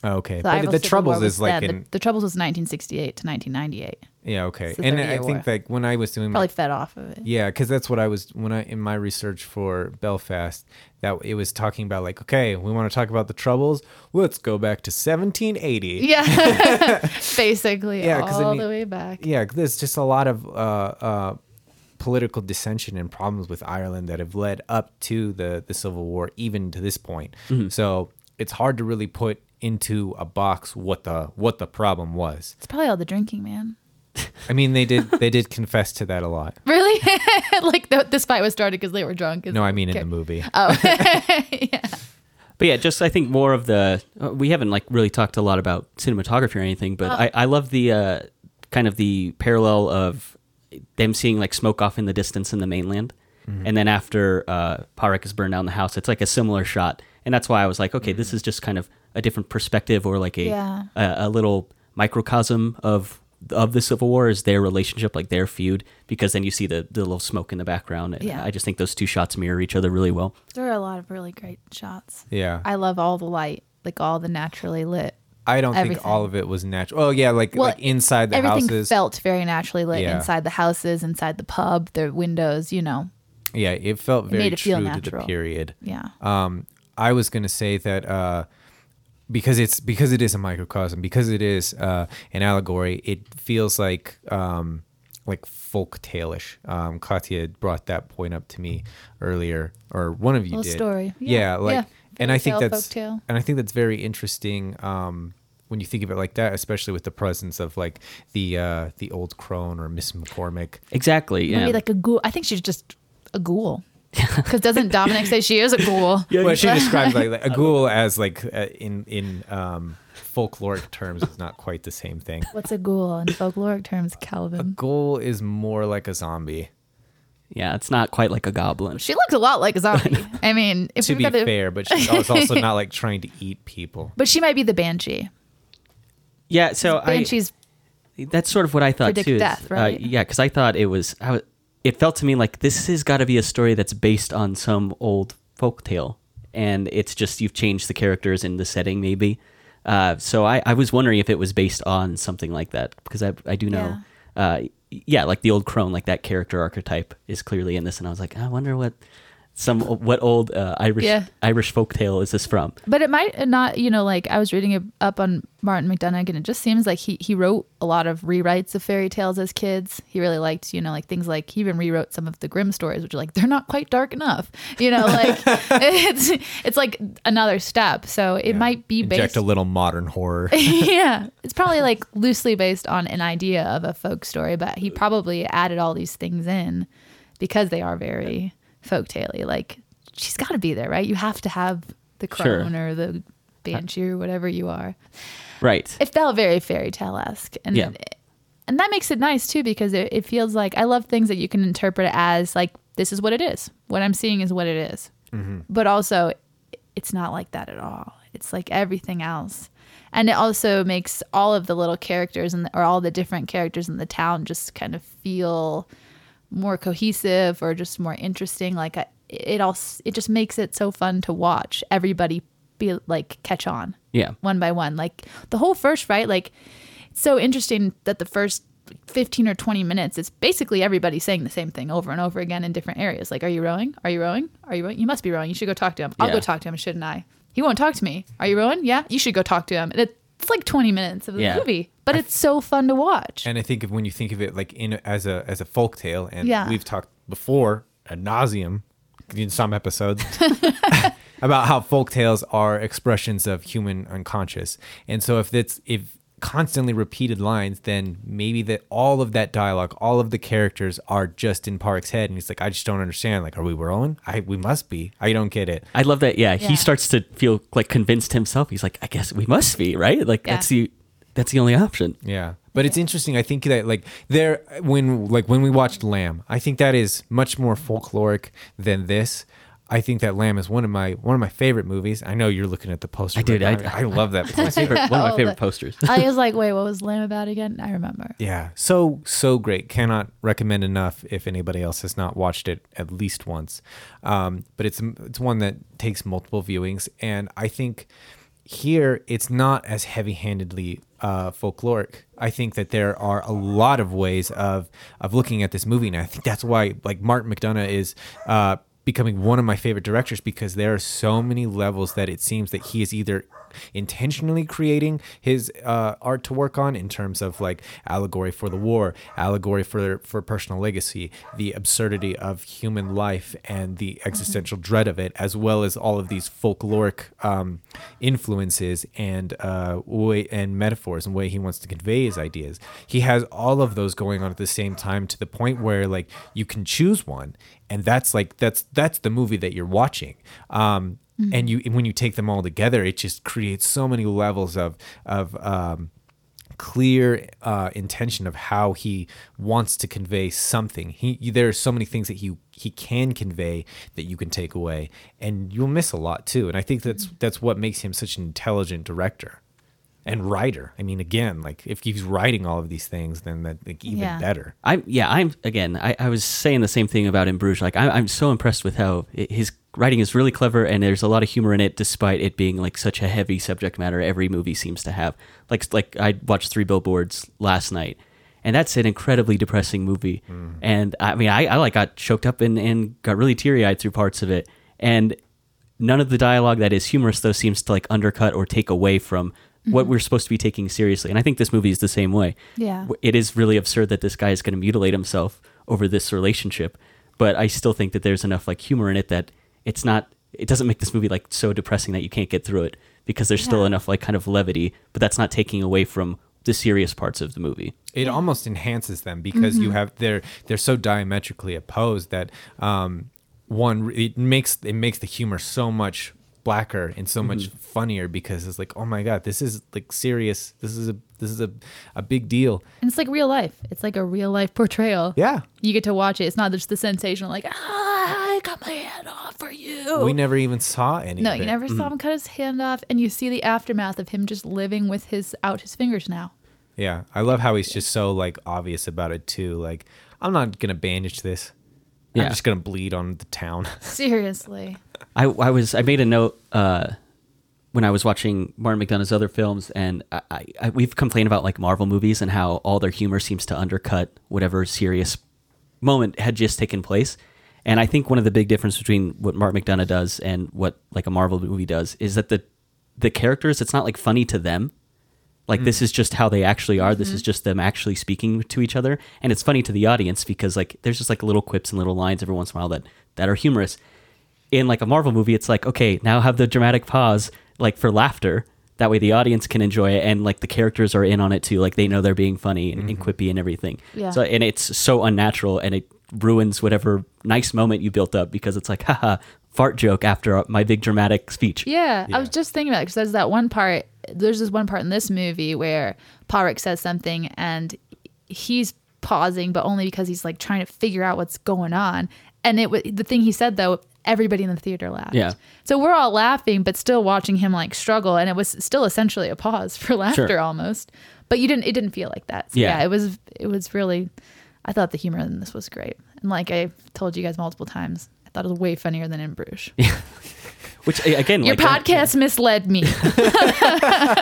Okay, The, but Irish the Civil troubles War was is like in the, the Troubles was 1968 to 1998. yeah okay, and I Year think War. like when I was doing my Probably fed off of it. Yeah, because that's what I was when I in my research for Belfast. That it was talking about like, okay, we want to talk about the troubles. Let's go back to 1780. Yeah, basically Yeah, 'cause I all mean- the way back. Yeah, there's just a lot of uh, uh, political dissension and problems with Ireland that have led up to the the Civil War, even to this point. So it's hard to really put into a box what the what the problem was. It's probably all the drinking, man. I mean, they did they did confess to that a lot. Really? like the, this fight was started because they were drunk. No, I mean in the movie. Oh, yeah. But yeah, just I think more of the. Uh, we haven't like really talked a lot about cinematography or anything, but I, I love the uh, kind of the parallel of them seeing like smoke off in the distance in the mainland, and then after uh, Pádraic has burned down the house, it's like a similar shot, and that's why I was like, okay, this is just kind of a different perspective or like a Yeah. a, a little microcosm of of the Civil War is their relationship, like their feud, because then you see the, the little smoke in the background. And Yeah. I just think those two shots mirror each other really well. there are a lot of really great shots. Yeah. I love all the light, like all the naturally lit. I don't Everything. think all of it was natural. Oh yeah, like Well, like inside the Everything houses. felt very naturally lit Yeah. inside the houses, inside the pub, the windows. You know, yeah, it felt very made it feel true to the period. yeah. Um, I was gonna say that uh, because it's because it is a microcosm, because it is uh, an allegory. It feels like um, like folk tale-ish. Um, Katya brought that point up to me earlier, or one of you Little did. story. Yeah, Yeah, like, yeah. And I think that's folktale. and I think that's very interesting. Um, when you think of it like that, especially with the presence of like the uh, the old crone or Miss McCormick. Exactly. Yeah. Maybe like a ghoul. I think she's just a ghoul. Because doesn't Dominic say she is a ghoul? Yeah, well, she describes like, like a ghoul as like uh, in in um, folkloric terms is not quite the same thing. What's a ghoul in folkloric terms, Calvin? A ghoul is more like a zombie. Yeah, it's not quite like a goblin. She looks a lot like a zombie. I mean, if To be got to- fair, but she's also also not like trying to eat people. but she might be the banshee. Yeah, so I Banshees. that's sort of what I thought Predict too. is, death, uh, right? yeah, because I thought it was. I was it felt to me like this has got to be a story that's based on some old folk tale, and it's just you've changed the characters and the setting maybe. Uh, so I, I was wondering if it was based on something like that because I I do know. Uh, yeah, like the old crone, like that character archetype is clearly in this, and I was like, I wonder what some what old uh, Irish Yeah. Irish folk tale is this from? But it might not, you know, like I was reading it up on Martin McDonagh, and it just seems like he he wrote a lot of rewrites of fairy tales as kids. He really liked, you know, like things like he even rewrote some of the Grimm stories, which are like they're not quite dark enough, you know, like it's it's like another step. So it might be Inject based, a little modern horror. yeah, it's probably like loosely based on an idea of a folk story, but he probably added all these things in because they are very folktale Like she's got to be there, right? You have to have the Sure. crone or the banshee or whatever you are. Right. It felt very fairy tale esque, and Yeah. and that makes it nice too because it, it feels like I love things that you can interpret as like this is what it is. What I'm seeing is what it is. Mm-hmm. but also it's not like that at all. It's like everything else. And it also makes all of the little characters and or all the different characters in the town just kind of feel more cohesive or just more interesting. Like I, it all, it just makes it so fun to watch everybody be like catch on Yeah. one by one. Like the whole first right? like it's so interesting that the first 15 or 20 minutes, it's basically everybody saying the same thing over and over again in different areas. Like, are you rowing? Are you rowing? Are you rowing? You must be rowing. You should go talk to him. I'll Yeah. go talk to him, shouldn't I? He won't talk to me. Are you rowing? Yeah. You should go talk to him. And it's like 20 minutes of the Yeah. movie, but it's so fun to watch. And I think of when you think of it like in as a as a folk tale, and Yeah. we've talked before ad nauseum in some episodes about how folk tales are expressions of human unconscious. And so if it's if constantly repeated lines, then maybe that all of that dialogue, all of the characters are just in Park's head, and he's like, I just don't understand. Like, are we rolling? I we must be. I don't get it. I love that. Yeah, Yeah. he starts to feel like convinced himself. He's like, I guess we must be right. Like Yeah. that's the that's the only option. Yeah. But it's interesting. I think that like there when like when we watched Lamb, I think that is much more folkloric than this. I think that Lamb is one of my one of my favorite movies. I know you're looking at the poster. I did, right I- now. I, love that My favorite, one of my favorite posters. I was like, wait, what was Lamb about again? I remember. Yeah, so so great. Cannot recommend enough if anybody else has not watched it at least once. Um, but it's it's one that takes multiple viewings, and I think here it's not as heavy-handedly uh, folkloric. I think that there are a lot of ways of of looking at this movie, and I think that's why like Martin McDonagh is. Uh, becoming one of my favorite directors because there are so many levels that it seems that he is either intentionally creating his uh, art to work on in terms of like allegory for the war, allegory for for personal legacy, the absurdity of human life and the existential dread of it, as well as all of these folkloric um, influences and uh, way and metaphors and way he wants to convey his ideas. He has all of those going on at the same time to the point where like you can choose one, and that's like that's that's the movie that you're watching. Um, and you when you take them all together, it just creates so many levels of of um, clear uh, intention of how he wants to convey something. He there are so many things that he he can convey that you can take away, and you'll miss a lot too. And I think that's that's what makes him such an intelligent director and writer. I mean, again, like if he's writing all of these things, then that like, even Yeah. better. I'm yeah. I'm again. I, I was saying the same thing about in Bruges. Like I, I'm so impressed with how his writing is really clever, and there's a lot of humor in it, despite it being like such a heavy subject matter. Every movie seems to have. Like like I watched Three Billboards last night, and that's an incredibly depressing movie. Mm. And I mean, I, I like got choked up and and got really teary eyed through parts of it, and none of the dialogue that is humorous though seems to like undercut or take away from what mm-hmm. we're supposed to be taking seriously. And I think this movie is the same way Yeah. it is really absurd that this guy is going to mutilate himself over this relationship but i still think that there's enough like humor in it that it's not it doesn't make this movie like so depressing that you can't get through it because there's still enough like kind of levity but that's not taking away from the serious parts of the movie. It almost enhances them because you have they're they're so diametrically opposed that um one it makes it makes the humor so much blacker and so much funnier because it's like oh my god this is like serious this is a this is a, a big deal And it's like real life. It's like a real life portrayal. yeah You get to watch it. It's not just the sensational, like, ah, I cut my hand off for you. we never even saw any no, of you it. never saw him cut his hand off, and you see the aftermath of him just living with his out his fingers now. yeah i love how he's just so like obvious about it too like i'm not gonna bandage this Yeah. i'm just gonna bleed on the town Seriously. I, I was I made a note uh, when I was watching Martin McDonagh's other films, and I, I, I, we've complained about like Marvel movies and how all their humor seems to undercut whatever serious moment had just taken place. And I think one of the big differences between what Martin McDonough does and what like a Marvel movie does is that the the characters it's not like funny to them. Like this mm. is just how they actually are. This is mm-hmm. just them actually speaking to each other, and it's funny to the audience because like there's just like little quips and little lines every once in a while that that are humorous in like a Marvel movie, it's like, okay, now have the dramatic pause like for laughter. That way the audience can enjoy it and like the characters are in on it too. Like they know they're being funny and, and mm-hmm. quippy and everything. Yeah. So and it's so unnatural and it ruins whatever nice moment you built up because it's like, haha, fart joke after uh, my big dramatic speech. Yeah, Yeah. I was just thinking about it because there's that one part. There's this one part in this movie where Pádraic says something and he's pausing, but only because he's like trying to figure out what's going on. And it was the thing he said though, everybody in the theater laughed. Yeah. So we're all laughing, but still watching him like struggle, and it was still essentially a pause for laughter Sure. almost. But you didn't. It didn't feel like that. So Yeah. yeah. It was. It was really. I thought the humor in this was great, and like I told you guys multiple times, I thought it was way funnier than in Bruges. Yeah. Which again, Your like, uh, podcast misled me.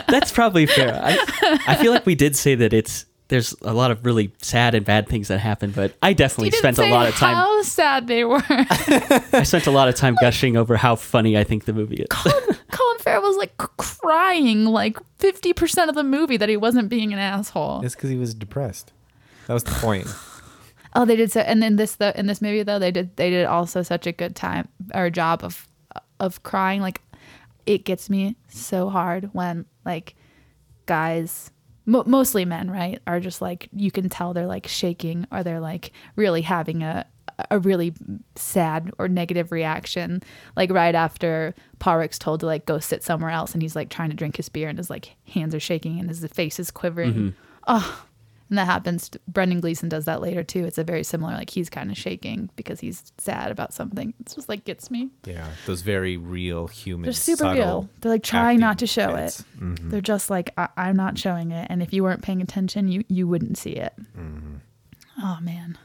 that's probably fair. I, I feel like we did say that it's there's a lot of really sad and bad things that happen, but I definitely You didn't spent a lot of time. How sad they were. I spent a lot of time gushing over how funny I think the movie is. Colin Farrell was like crying like fifty percent of the movie that he wasn't being an asshole. it's because he was depressed that was the point Oh, they did so, and in this the in this movie though they did they did also such a good time or job of of crying. Like it gets me so hard when like guys, mo- mostly men, right, are just like you can tell they're like shaking or they're like really having a a really sad or negative reaction like right after Pádraic's told to like go sit somewhere else and he's like trying to drink his beer and his like hands are shaking and his face is quivering. Oh and that happens brendan gleeson does that later too it's a very similar like he's kind of shaking because he's sad about something it's just like gets me Yeah, those very real human. they're super real they're like trying not to show bits. it Mhm. they're just like I- i'm not showing it and if you weren't paying attention you you wouldn't see it Mm-hmm. oh man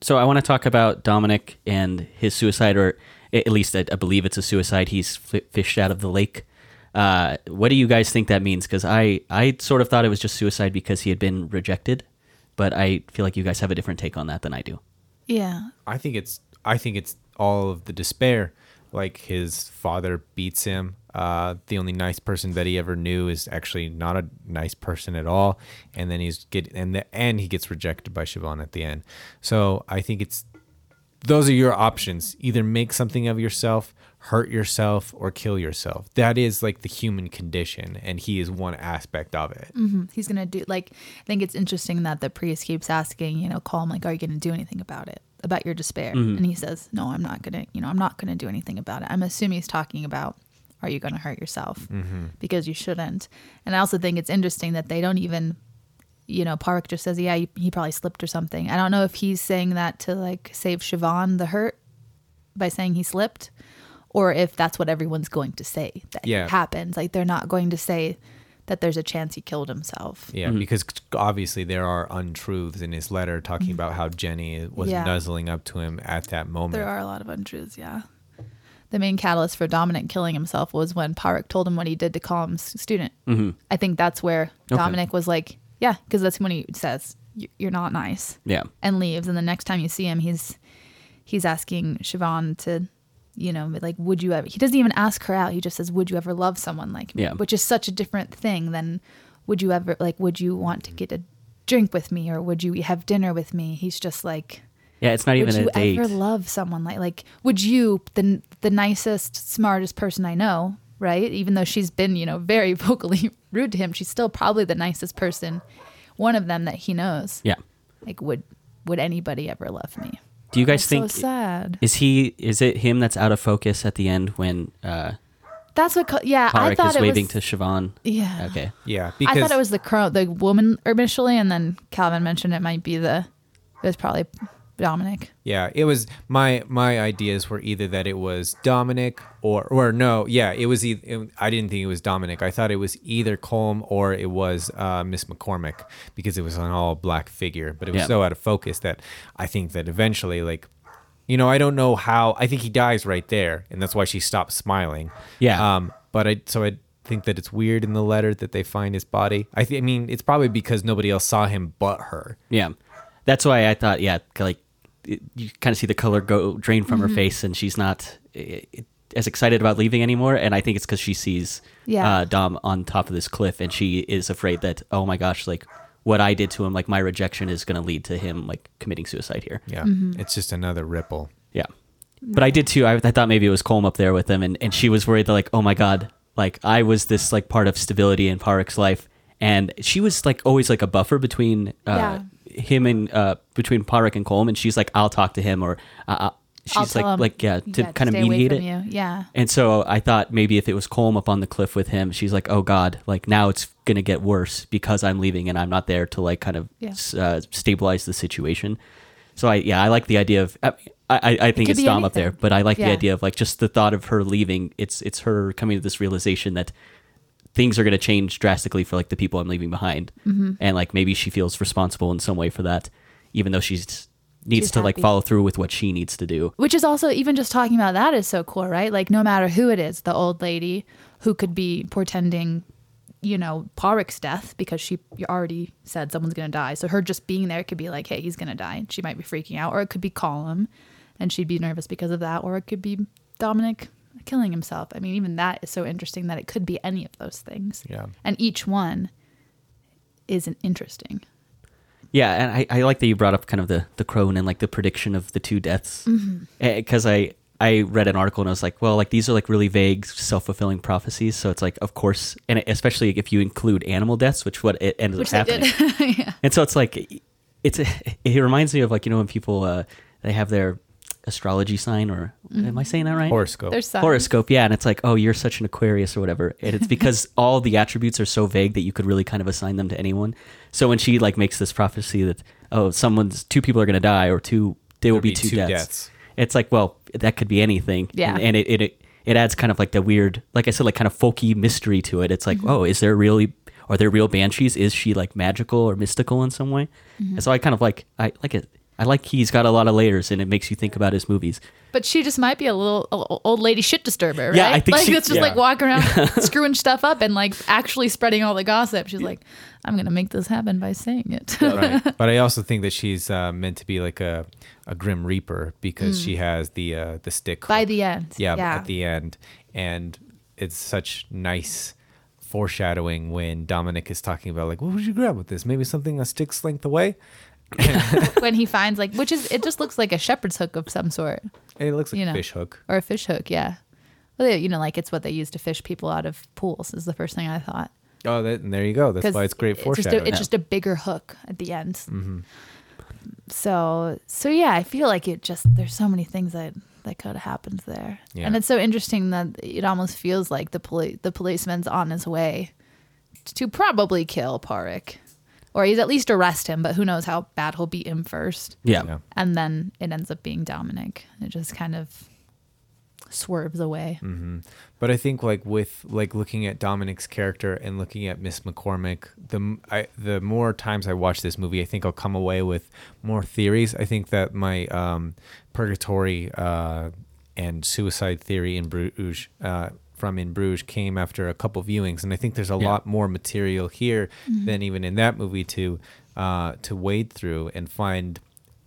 So I want to talk about Dominic and his suicide, or at least I, I believe it's a suicide. He's f- fished out of the lake. Uh, what do you guys think that means? Because I, I sort of thought it was just suicide because he had been rejected, but I feel like you guys have a different take on that than I do. yeah I think it's I think it's all of the despair. Like his father beats him. Uh, the only nice person that he ever knew is actually not a nice person at all. And then he's get and the, and he gets rejected by Siobhan at the end. So I think it's those are your options. Either make something of yourself, hurt yourself, or kill yourself. That is like the human condition, and he is one aspect of it. hmm He's gonna do like I think it's interesting that the priest keeps asking, you know, Colm like, are you gonna do anything about it, about your despair? And he says, no, I'm not gonna, you know, I'm not gonna do anything about it. I'm assuming he's talking about, are you gonna hurt yourself? Because you shouldn't. And I also think it's interesting that they don't even, you know, Park just says, yeah, he, he probably slipped or something. I don't know if he's saying that to like save Siobhan the hurt by saying he slipped. Or if that's what everyone's going to say that Yeah. it happened. Like they're not going to say that there's a chance he killed himself. Yeah, because obviously there are untruths in his letter talking about how Jenny was Yeah. nuzzling up to him at that moment. There are a lot of untruths, yeah. The main catalyst for Dominic killing himself was when Pádraic told him what he did to call him student. Mm-hmm. I think that's where Okay. Dominic was like, yeah, because that's when he says, "You- you're not nice, Yeah. and leaves. And the next time you see him, he's he's asking Siobhan to, you know, like, would you ever, he doesn't even ask her out. He just says, would you ever love someone like me? Yeah. Which is such a different thing than, would you ever, like, would you want to get a drink with me or would you have dinner with me? He's just like, Yeah, it's not even you a date. Would you ever love someone like like would you the the nicest smartest person i know right even though she's been you know very vocally rude to him she's still probably the nicest person one of them that he knows yeah. like would would anybody ever love me Do you guys That's think so sad is he is it him that's out of focus at the end when uh, that's what co- yeah i Parek thought is it waving was to Siobhan? yeah Okay. yeah, Because i thought it was the crow the woman initially and then calvin mentioned it might be the it was probably dominic yeah, it was my my ideas were either that it was Dominic or or no, yeah, it was either, I didn't think it was Dominic. I thought it was either Colm or it was uh, Miss McCormick because it was an all black figure, but it was Yeah. so out of focus that I think that eventually like you know, I don't know how I think he dies right there and that's why she stops smiling. Yeah. Um, but I so I think that it's weird in the letter that they find his body. I think I mean it's probably because nobody else saw him but her. Yeah, that's why I thought. Yeah, like it, you kind of see the color go drain from Mm-hmm. her face, and she's not eh, as excited about leaving anymore. And I think it's because she sees Yeah. uh, Dom on top of this cliff, and she is afraid that oh my gosh, like what I did to him, like my rejection is going to lead to him like committing suicide here. Yeah. Mm-hmm. It's just another ripple. Yeah. But I did too. I, I thought maybe it was Colm up there with him, and, and she was worried that like, oh my god, like I was this like part of stability in Pádraic's life, and she was like always like a buffer between uh, him and uh, between Pádraic and Colm, and she's like, I'll talk to him, or uh, uh, she's like him, like yeah to gotta kind of mediate it. you. yeah And so I thought maybe if it was Colm up on the cliff with him, she's like, "Oh God, like now it's gonna get worse because I'm leaving and I'm not there to like kind of Yeah. uh, stabilize the situation." So I yeah I like the idea of I I, I think could it's Dom up there, but I like the idea of like just the thought of her leaving. It's it's her coming to this realization that things are gonna change drastically for like the people I'm leaving behind, Mm-hmm. and like maybe she feels responsible in some way for that, even though she's needs She's to like follow through with what she needs to do. Which is also even just talking about that is so cool, right? Like no matter who it is, the old lady who could be portending, you know, Pádraic's death because she you already said someone's gonna die. So her just being there could be like, hey, he's gonna die. She might be freaking out, or it could be Colin, and she'd be nervous because of that, or it could be Dominic killing himself. I mean, even that is so interesting that it could be any of those things. Yeah. And each one isn't interesting. Yeah, and I, I like that you brought up kind of the the crone and like the prediction of the two deaths because I I read an article and I was like, well, like these are like really vague self fulfilling prophecies. So it's like, of course, and especially if you include animal deaths, which what it ended Which up happening. yeah. And so it's like, it's it reminds me of like you know when people uh, they have their astrology sign or am I saying that right? Horoscope. There's some. horoscope yeah and it's like oh you're such an aquarius or whatever and it's because all the attributes are so vague that you could really kind of assign them to anyone so when she like makes this prophecy that oh someone's two people are going to die or two there will There'll be, two, two deaths. deaths. it's like well that could be anything Yeah. and, and it, it it adds kind of like the weird like i said like kind of folky mystery to it it's like mm-hmm. oh is there really are there real banshees is she like magical or mystical in some way mm-hmm. and so i kind of like i like it i like he's got a lot of layers and it makes you think about his movies But she just might be a little a- a- old lady shit disturber, right? Yeah, I think like she- that's just yeah. like walking around screwing stuff up and like actually spreading all the gossip. She's like, I'm gonna make this happen by saying it. right. But I also think that she's uh, meant to be like a, a grim reaper because she has the uh, the stick by hook. the end. yeah, Yeah. at the end, and it's such nice foreshadowing when Dominic is talking about like, what would you grab with this? Maybe something a stick's length away. when he finds like which is it just looks like a shepherd's hook of some sort. It looks like You a know. fish hook. Or a fish hook, yeah. Well, you know, like it's what they use to fish people out of pools is the first thing I thought. Oh, that, and there you go. That's why it's great it's just, foreshadowing. a, it's just a bigger hook at the end. Mm-hmm. So so yeah, I feel like it just there's so many things that that could have happened there, Yeah. and it's so interesting that it almost feels like the poli- the policeman's on his way to probably kill Pádraic, or he's at least arrest him. But who knows how bad he'll beat him first, yeah, Yeah. and then it ends up being Dominic. It just kind of swerves away. But I think like with like looking at Dominic's character and looking at Miss McCormick, the m- I, the more times I watch this movie, I think I'll come away with more theories. I think that my um, purgatory uh, and suicide theory in Bruges uh, from in Bruges came after a couple viewings, and I think there's a Yeah. lot more material here than even in that movie to uh, to wade through and find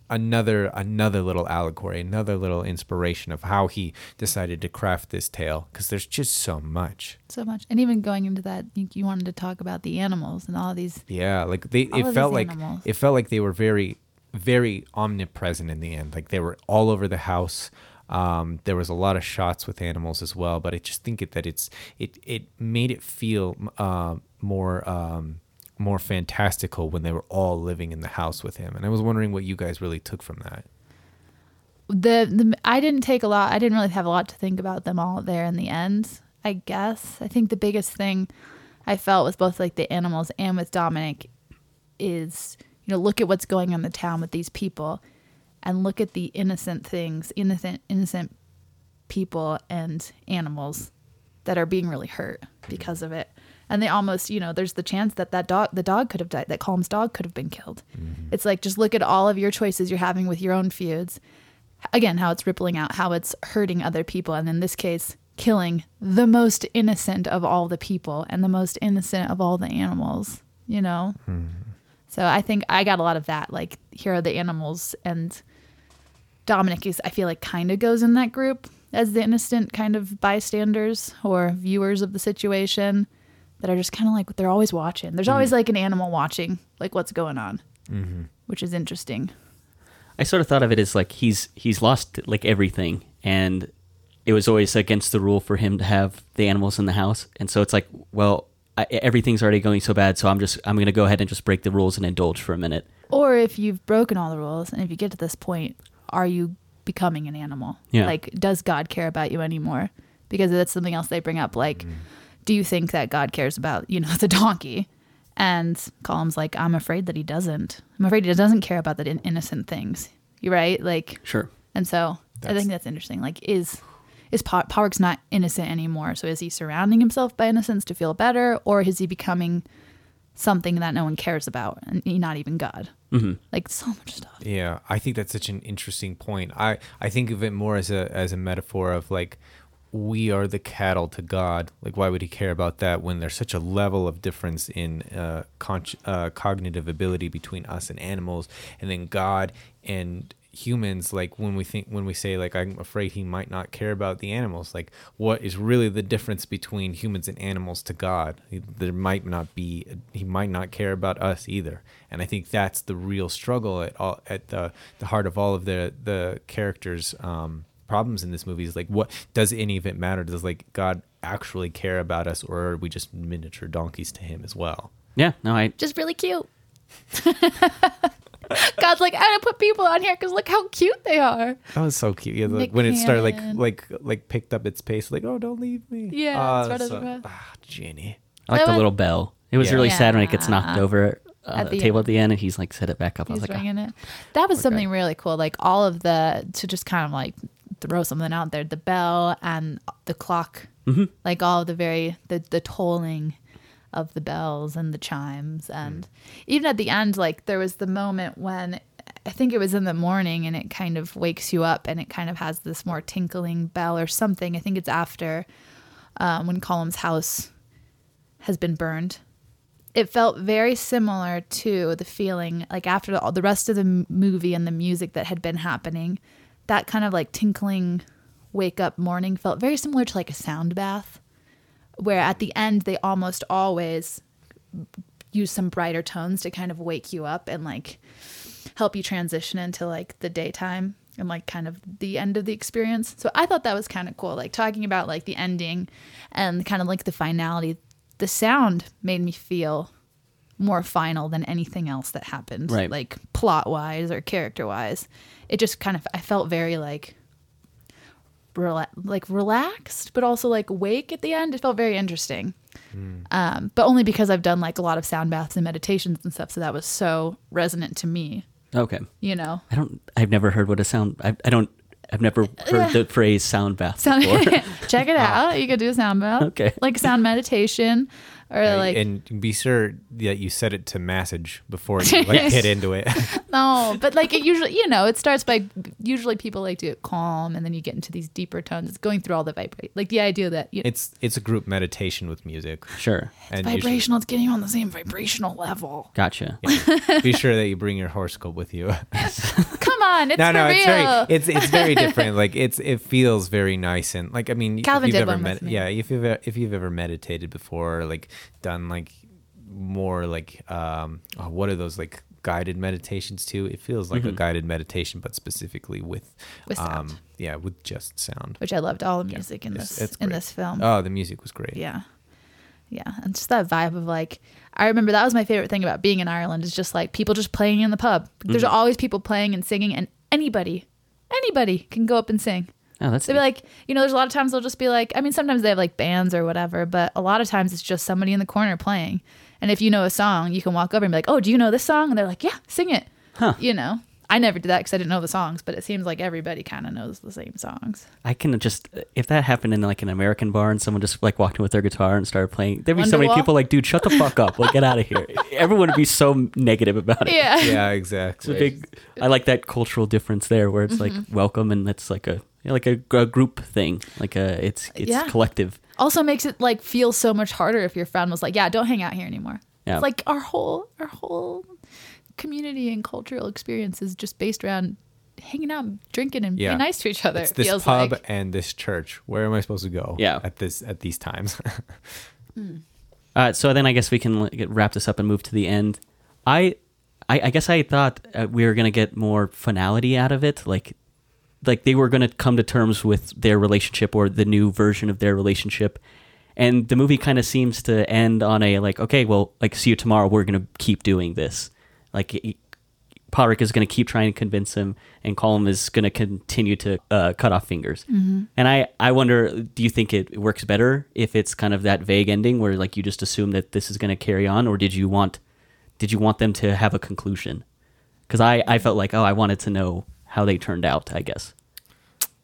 another another little allegory, another little inspiration of how he decided to craft this tale because there's just so much. So much, and even going into that, you, you wanted to talk about the animals and all these. Yeah, like they it felt like animals. it felt like they were very very omnipresent in the end. Like they were all over the house. Um, there was a lot of shots with animals as well, but I just think it, that it's it it made it feel uh, more um, more fantastical when they were all living in the house with him. And I was wondering what you guys really took from that. the, the I didn't take a lot. I didn't really have a lot to think about them all there in the end. I guess I think the biggest thing I felt with both like the animals and with Dominic is you know look at what's going on in the town with these people, and look at the innocent things, innocent innocent people and animals that are being really hurt because of it. And they almost, you know, there's the chance that that dog, the dog could have died, that Colm's dog could have been killed. Mm-hmm. It's like just look at all of your choices you're having with your own feuds. Again, how it's rippling out, how it's hurting other people, and in this case, killing the most innocent of all the people and the most innocent of all the animals. You know. Hmm. So I think I got a lot of that. Like here are the animals, and Dominic is I feel like kind of goes in that group as the innocent kind of bystanders or viewers of the situation that are just kind of like they're always watching. There's always mm-hmm. like an animal watching like what's going on, mm-hmm. which is interesting. I sort of thought of it as like he's he's lost like everything, and it was always against the rule for him to have the animals in the house, and so it's like, well, I, everything's already going so bad, so I'm just I'm gonna go ahead and just break the rules and indulge for a minute. Or if you've broken all the rules and if you get to this point, are you becoming an animal? Yeah. Like, does God care about you anymore? Because that's something else they bring up. Like, mm. do you think that God cares about, you know, the donkey? And Colm's like, I'm afraid that he doesn't. I'm afraid he doesn't care about the in- innocent things. You right? Like, Sure. and so I think that's interesting. Like, is is pa- Park's not innocent anymore? So is he surrounding himself by innocence to feel better, or is he becoming something that no one cares about, and not even God? Hmm Like so much stuff. Yeah, I think that's such an interesting point. I I think of it more as a as a metaphor of like we are the cattle to God. Like why would he care about that when there's such a level of difference in uh, con- uh cognitive ability between us and animals and then God and humans like when we think when we say like i'm afraid he might not care about the animals like what is really the difference between humans and animals to god? There might not be he might not care about us either. And i think that's the real struggle at all at the the heart of all of the the characters um problems in this movie is like what does any of it matter? Does like god actually care about us or are we just miniature donkeys to him as well? Yeah, no, I Just really cute. God's like, I gotta put people on here because look how cute they are. That was so cute. Yeah, like when it started, like like like picked up its pace, like oh, don't leave me. Yeah, Ah, it's right so- the ah, Jenny. I like That the was- little bell. It was Yeah. really sad when it gets knocked over uh, At the the table end. at the end, and he's like, set it back up. I was He's like, oh. ringing it. That was something really cool. Like all of the to just kind of like throw something out there. The bell and the clock, Mm-hmm. like all of the very the the tolling of the bells and the chimes, and even at the end, like there was the moment when I think it was in the morning, and it kind of wakes you up, and it kind of has this more tinkling bell or something. I think it's after um, when Colm's house has been burned. It felt very similar to the feeling like after the, all the rest of the m- movie and the music that had been happening that kind of like tinkling wake up morning felt very similar to like a sound bath where at the end they almost always use some brighter tones to kind of wake you up and like help you transition into like the daytime and like kind of the end of the experience. So I thought that was kind of cool. Like talking about like the ending and kind of like the finality. The sound made me feel more final than anything else that happened. Right. Like plot wise or character wise. It just kind of I felt very like rela- like relaxed, but also like wake at the end. It felt very interesting. Um, but only because I've done like a lot of sound baths and meditations and stuff, so that was so resonant to me. okay. You know, I don't. I've never heard what a sound. I, I don't. I've never heard the phrase sound bath sound. before. check it out. You could do a sound bath, Okay. like sound meditation, or Yeah, like and be sure that you set it to message before you like get into it. no, but like it usually, you know, it starts by usually people like to get calm, and then you get into these deeper tones. It's going through all the vibrate, like the idea that you it's it's a group meditation with music. Sure. And usually- vibrational. It's getting you on the same vibrational level. Gotcha. be sure that you bring your horoscope with you. Come on, it's no, for no, real. it's very it's it's very different. Like it's it feels very nice and like I mean, Calvin if you've did ever one with me. yeah, if you've ever, if you've ever meditated before, or, like done like more like um, oh, what are those like guided meditations too? It feels like a guided meditation, but specifically with With sound. um, yeah, with just sound. Which I loved all the music in It's- this it's in this film. Oh, the music was great. Yeah. Yeah. And just that vibe of like, I remember that was my favorite thing about being in Ireland is just like people just playing in the pub. There's Mm-hmm. always people playing and singing, and anybody, anybody can go up and sing. Oh, that's They'll be like, you know, there's a lot of times they'll just be like, I mean, sometimes they have like bands or whatever, but a lot of times it's just somebody in the corner playing. And if you know a song, you can walk over and be like, oh, do you know this song? And they're like, yeah, sing it. Huh. You know, I never did that because I didn't know the songs, but it seems like everybody kind of knows the same songs. I can just if that happened in like an American bar and someone just like walked in with their guitar and started playing, there'd be so many people like, dude, shut the fuck up, like get out of here. Everyone would be so negative about it. Yeah. Yeah, It's a exactly. big. I like that cultural difference there, where it's like Mm-hmm. welcome and it's like a you know, like a, a group thing, like a it's it's Yeah. collective. also makes it like feel so much harder if your friend was like, "Yeah, don't hang out here anymore." Yeah. It's like our whole our whole community and cultural experience is just based around hanging out, drinking, and Yeah. being nice to each other. It's it this feels pub like. and this church. Where am I supposed to go? Yeah. At this at these times. Uh, so then I guess we can like, wrap this up and move to the end. I, I, I guess I thought uh, we were gonna get more finality out of it, like, like they were gonna come to terms with their relationship or the new version of their relationship, and the movie kind of seems to end on a like, okay, well, like see you tomorrow. We're gonna keep doing this. Like, he- Pádraic is gonna keep trying to convince him, and Colm is gonna continue to uh, cut off fingers. And I, I wonder, do you think it works better if it's kind of that vague ending where like you just assume that this is going to carry on, or did you want, did you want them to have a conclusion? Because I, I felt like oh, I wanted to know how they turned out. I guess.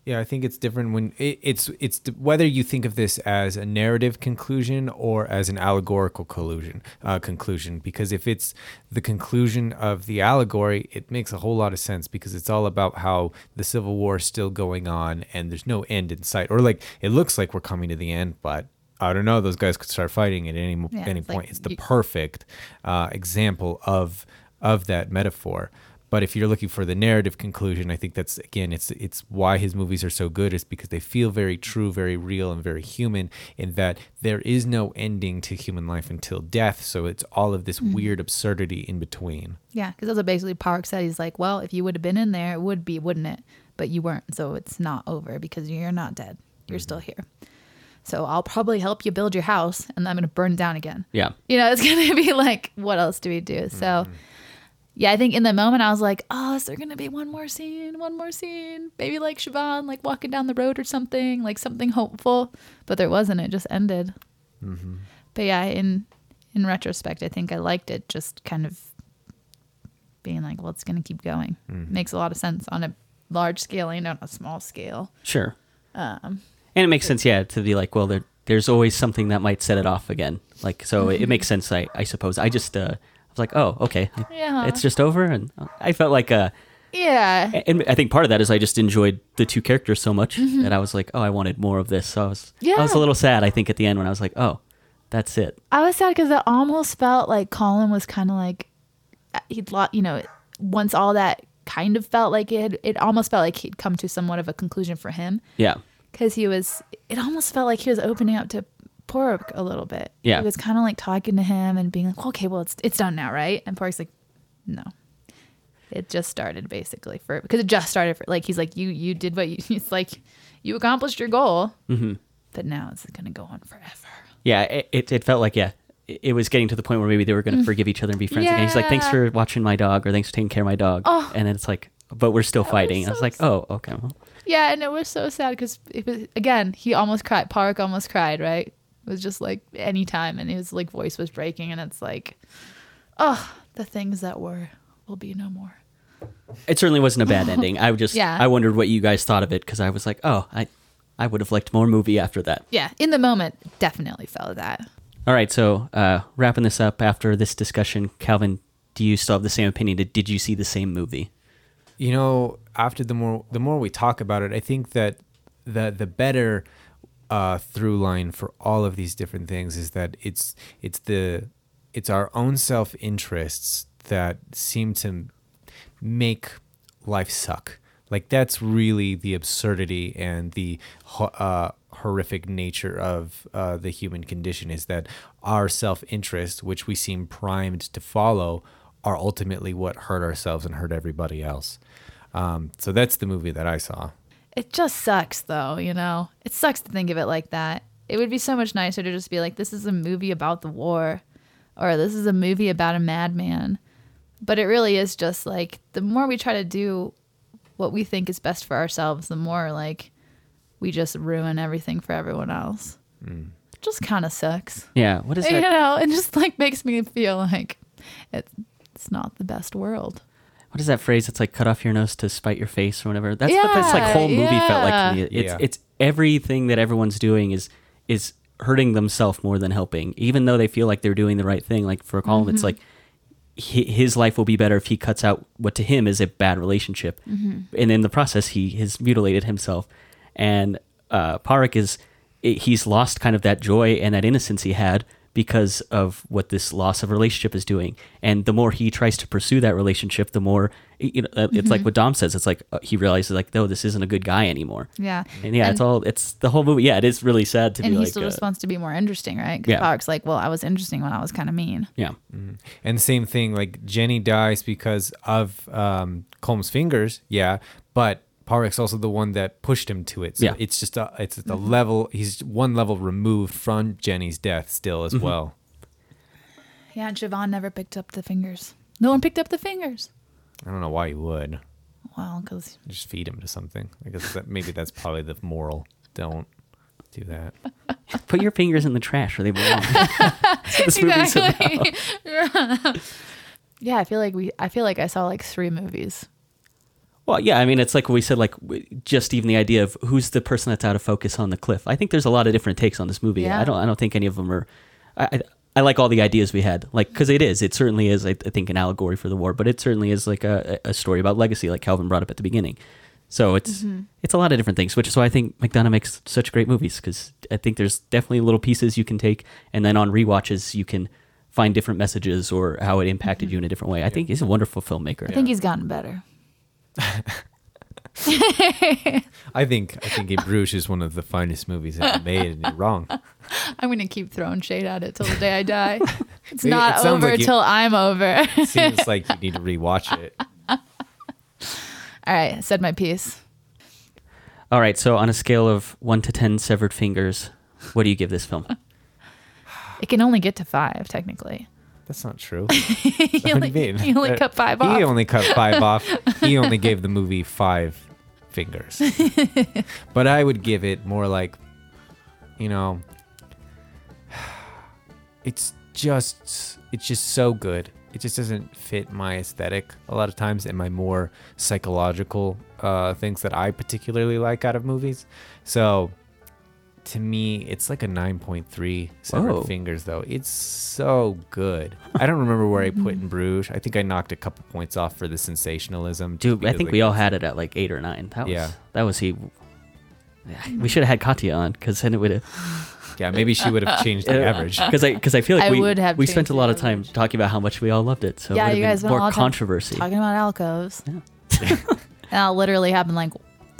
Yeah, I think it's different when it, it's it's whether you think of this as a narrative conclusion or as an allegorical collusion uh, conclusion. Because if it's the conclusion of the allegory, it makes a whole lot of sense because it's all about how the Civil War is still going on and there's no end in sight, or like it looks like we're coming to the end, but I don't know. Those guys could start fighting at any Yeah, any it's like point. it's the you- perfect uh, example of of that metaphor. But if you're looking for the narrative conclusion, I think that's again, it's it's why his movies are so good is because they feel very true, very real, and very human. In that there is no ending to human life until death, so it's all of this mm-hmm. weird absurdity in between. Yeah, because that's what basically Park said. He's like, well, if you would have been in there, it would be, wouldn't it? But you weren't, so it's not over because you're not dead. You're mm-hmm. still here. So I'll probably help you build your house, and I'm going to burn it down again. Yeah. You know, it's going to be like, what else do we do? So, mm-hmm. Yeah, I think in the moment I was like, oh, is there going to be one more scene? One more scene? Maybe like Siobhan, like walking down the road or something, like something hopeful. But there wasn't. It just ended. But yeah, in in retrospect, I think I liked it. Just kind of being like, well, it's going to keep going. Makes a lot of sense on a large scale and on a small scale. Sure. Um, And it makes sense, yeah, to be like, well, there, there's always something that might set it off again. Like, so it, it makes sense, I, I suppose. I just, uh, was like, oh, okay, Yeah. it's just over, and I felt like, uh, yeah. and I think part of that is I just enjoyed the two characters so much that I was like, oh, I wanted more of this. So I was, yeah. I was a little sad. I think at the end when I was like, oh, that's it. I was sad because it almost felt like Colm was kind of like he'd lot, you know, once all that kind of felt like it, had, it almost felt like he'd come to somewhat of a conclusion for him Yeah, because he was. It almost felt like he was opening up to Pork a little bit. Yeah. he was kind of like talking to him and being like, "Okay, well, it's it's done now, right?" And Pork's like, "No." It just started basically for because it just started for like he's like you you did what you it's like you accomplished your goal, hmm but now it's gonna go on forever. yeah. It, it, it felt like yeah, it, was getting to the point where maybe they were going to forgive each other and be friends again. He's like, thanks for watching my dog, or thanks for taking care of my dog, Oh. and then it's like, but we're still was fighting. I was like, oh, okay. Well, Yeah, and it was so sad because it was again he almost cried. Park almost cried. Right? It was just like any time, and his like voice was breaking, and it's like, oh, the things that were will be no more. It certainly wasn't a bad ending. I just Yeah. I wondered what you guys thought of it because I was like, oh, I I would have liked more movie after that. Yeah, in the moment, definitely felt that. All right, so uh, wrapping this up after this discussion, Calvin, do you still have the same opinion? Did, did you see the same movie? You know, after the more the more we talk about it, I think that the the better uh, through line for all of these different things is that it's it's the it's our own self interests that seem to make life suck. Like that's really the absurdity and the uh, horrific nature of uh, the human condition is that our self interest, which we seem primed to follow, are ultimately what hurt ourselves and hurt everybody else. Um, so that's the movie that I saw. It just sucks, though. You know, it sucks to think of it like that. It would be so much nicer to just be like, this is a movie about the war, or this is a movie about a madman. But it really is just like the more we try to do what we think is best for ourselves, the more like we just ruin everything for everyone else. Mm. It just kind of sucks. Yeah, what is it? You know, it just like makes me feel like it's it's not the best world. What is that phrase? It's like cut off your nose to spite your face or whatever. That's what this like whole movie felt like to me. It's Yeah. it's everything that everyone's doing is is hurting themselves more than helping, even though they feel like they're doing the right thing. Like for Colm, Mm-hmm. it's like hi- his life will be better if he cuts out what to him is a bad relationship, Mm-hmm. and in the process he has mutilated himself. And uh, Pádraic is i- he's lost kind of that joy and that innocence he had because of what this loss of relationship is doing. And the more he tries to pursue that relationship, the more you know. It's Mm-hmm. like what Dom says. It's like uh, he realizes like, no, this isn't a good guy anymore. Yeah. And yeah, it's all it's the whole movie. Yeah, it is really sad to and be he like, still uh, just wants to be more interesting, right? 'Cause Yeah. Park's like, well, I was interesting when I was kind of mean. yeah, And same thing, like Jenny dies because of um, Colm's fingers, yeah, but Pádraic's also the one that pushed him to it. So Yeah. it's just a, it's a mm-hmm. level. He's one level removed from Jenny's death still as mm-hmm. well. Yeah, and Siobhan never picked up the fingers. No one picked up the fingers. I don't know why you would Well, because just feed him to something. I guess that maybe that's probably the moral. Don't do that. put your fingers in the trash or they belong. That's what this movie's yeah, I feel like we. I feel like I saw like three movies. Well, yeah, I mean, it's like we said, like just even the idea of who's the person that's out of focus on the cliff. I think there's a lot of different takes on this movie. Yeah. I don't, I don't think any of them are. I, I, I like all the ideas we had, like because it is, it certainly is. I, I think an allegory for the war, but it certainly is like a, a story about legacy, like Calvin brought up at the beginning. So it's mm-hmm. it's a lot of different things, which is why I think McDonagh makes such great movies because I think there's definitely little pieces you can take, and then on rewatches you can find different messages or how it impacted mm-hmm. you in a different way. I think he's a wonderful filmmaker. I think he's gotten better. I think I think In Bruges is one of the finest movies ever made, and you're wrong. I'm gonna keep throwing shade at it till the day I die. It's It- not it over like you- till I'm over. It seems like you need to rewatch it. All right, I said my piece. All right, so on a scale of one to ten severed fingers, what do you give this film? It can only get to five, technically. That's not true. he, only, you only Uh, cut five off. He only cut five off. He only gave the movie five fingers. but I would give it more like, you know, it's just it's just so good. It just doesn't fit my aesthetic a lot of times and my more psychological uh, things that I particularly like out of movies. So to me, it's like a 9.3 severed Whoa. fingers, though. It's so good. I don't remember where I put in Bruges. I think I knocked a couple points off for the sensationalism. Dude, I think like, we all had it at like eight or nine. That was Yeah. that was he. We should have had Katya on because then it would have. Yeah, maybe she would have changed the average. Because I because I feel like I we would have we spent a lot of time average. talking about how much we all loved it. So yeah, would you guys been more lot of time controversy. talking about alcoves. Yeah. and that'll literally happened like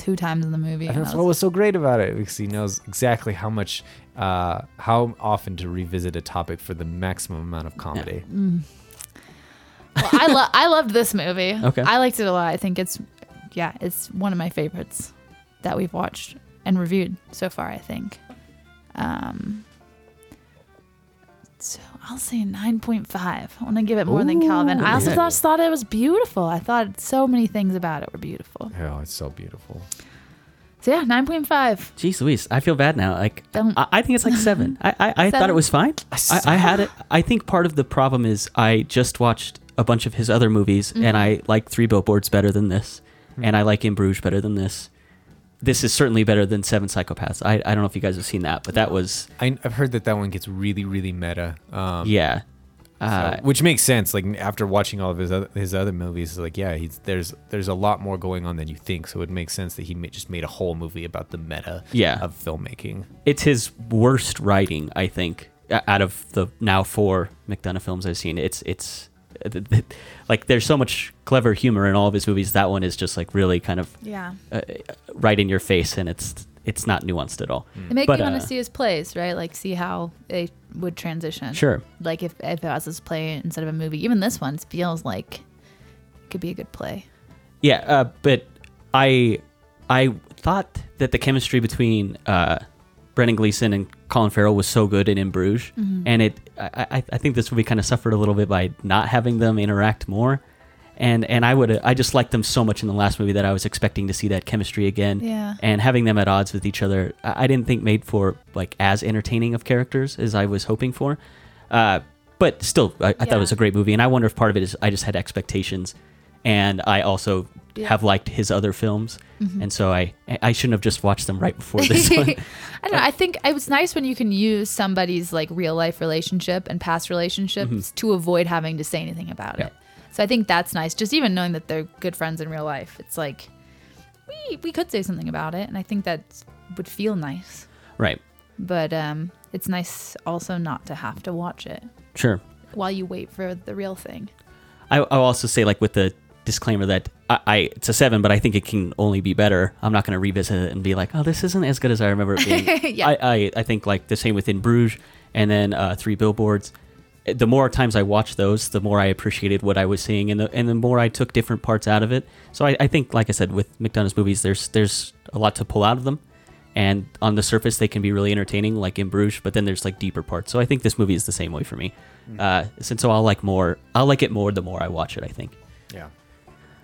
two times in the movie. And and that's I what was- was so great about it because he knows exactly how much, uh, how often to revisit a topic for the maximum amount of comedy. well, I love I loved this movie. Okay. I liked it a lot. I think it's yeah, it's one of my favorites that we've watched and reviewed so far, I think. Um so I'll say 9.5. I want to give it more than Calvin. I also yeah. thought, thought it was beautiful. I thought so many things about it were beautiful. Oh, it's so beautiful. So yeah, 9.5. Jeez Louise, I feel bad now. Like Don't- I, I think it's like seven. I I, I thought it was fine. I, I had it. I think part of the problem is I just watched a bunch of his other movies and mm-hmm. I like Three Billboards better than this, hmm. and I like In Bruges better than this. This is certainly better than Seven Psychopaths. I, I don't know if you guys have seen that, but that was I, I've heard that that one gets really, really meta. Um, yeah. so- Uh, which makes sense. Like after watching all of his other, his other movies, like yeah, he's there's there's a lot more going on than you think. So it makes sense that he ma- just made a whole movie about the meta Yeah. of filmmaking. it's his worst writing, I think, out of the now four McDonagh films I've seen. It's it's like there's so much clever humor in all of his movies. That one is just like really kind of Yeah. uh, right in your face, and it's it's not nuanced at all. It makes But, me want uh, to see his plays, right? Like see how they would transition. Sure. Like if, if it was his play instead of a movie. Even this one feels like it could be a good play. Yeah, uh, but I I thought that the chemistry between uh, Brendan Gleeson and Colin Farrell was so good in In Bruges, and it I, I, think this movie kind of suffered a little bit by not having them interact more. And and I would I just liked them so much in the last movie that I was expecting to see that chemistry again. Yeah. And having them at odds with each other, I, didn't think made for like as entertaining of characters as I was hoping for. Uh, but still, I, I thought it was a great movie, and I wonder if part of it is I just had expectations, and I also Yeah. have liked his other films, and so I I shouldn't have just watched them right before this one. I don't know. I think it was nice when you can use somebody's like real life relationship and past relationships to avoid having to say anything about Yeah. it. So I think that's nice. Just even knowing that they're good friends in real life, it's like we we could say something about it, and I think that would feel nice. Right. But um, it's nice also not to have to watch it Sure. while you wait for the real thing. I, I'll also say, like, with the disclaimer that I, I it's a seven, but I think it can only be better. I'm not going to revisit it and be like, oh, this isn't as good as I remember it being. Yeah. I, I, I think, like, the same within Bruges and then uh, Three Billboards. The more times I watched those, the more I appreciated what I was seeing, and the and the more I took different parts out of it. So I, I think, like I said, with McDonagh's movies, there's there's a lot to pull out of them, and on the surface they can be really entertaining, like in Bruges. But then there's like deeper parts. So I think this movie is the same way for me. Uh, since so I'll like more, I'll like it more the more I watch it. I think. Yeah.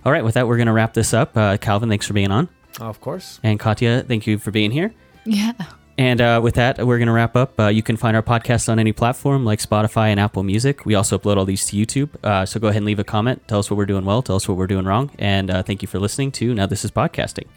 All right, with that, we're going to wrap this up. Uh, Calvin, thanks for being on. of course. And Katya, thank you for being here. Yeah. And uh, with that, we're going to wrap up. Uh, you can find our podcast on any platform like Spotify and Apple Music. We also upload all these to YouTube. Uh, so go ahead and leave a comment. Tell us what we're doing well. Tell us what we're doing wrong. And uh, thank you for listening to Now This is Podcasting.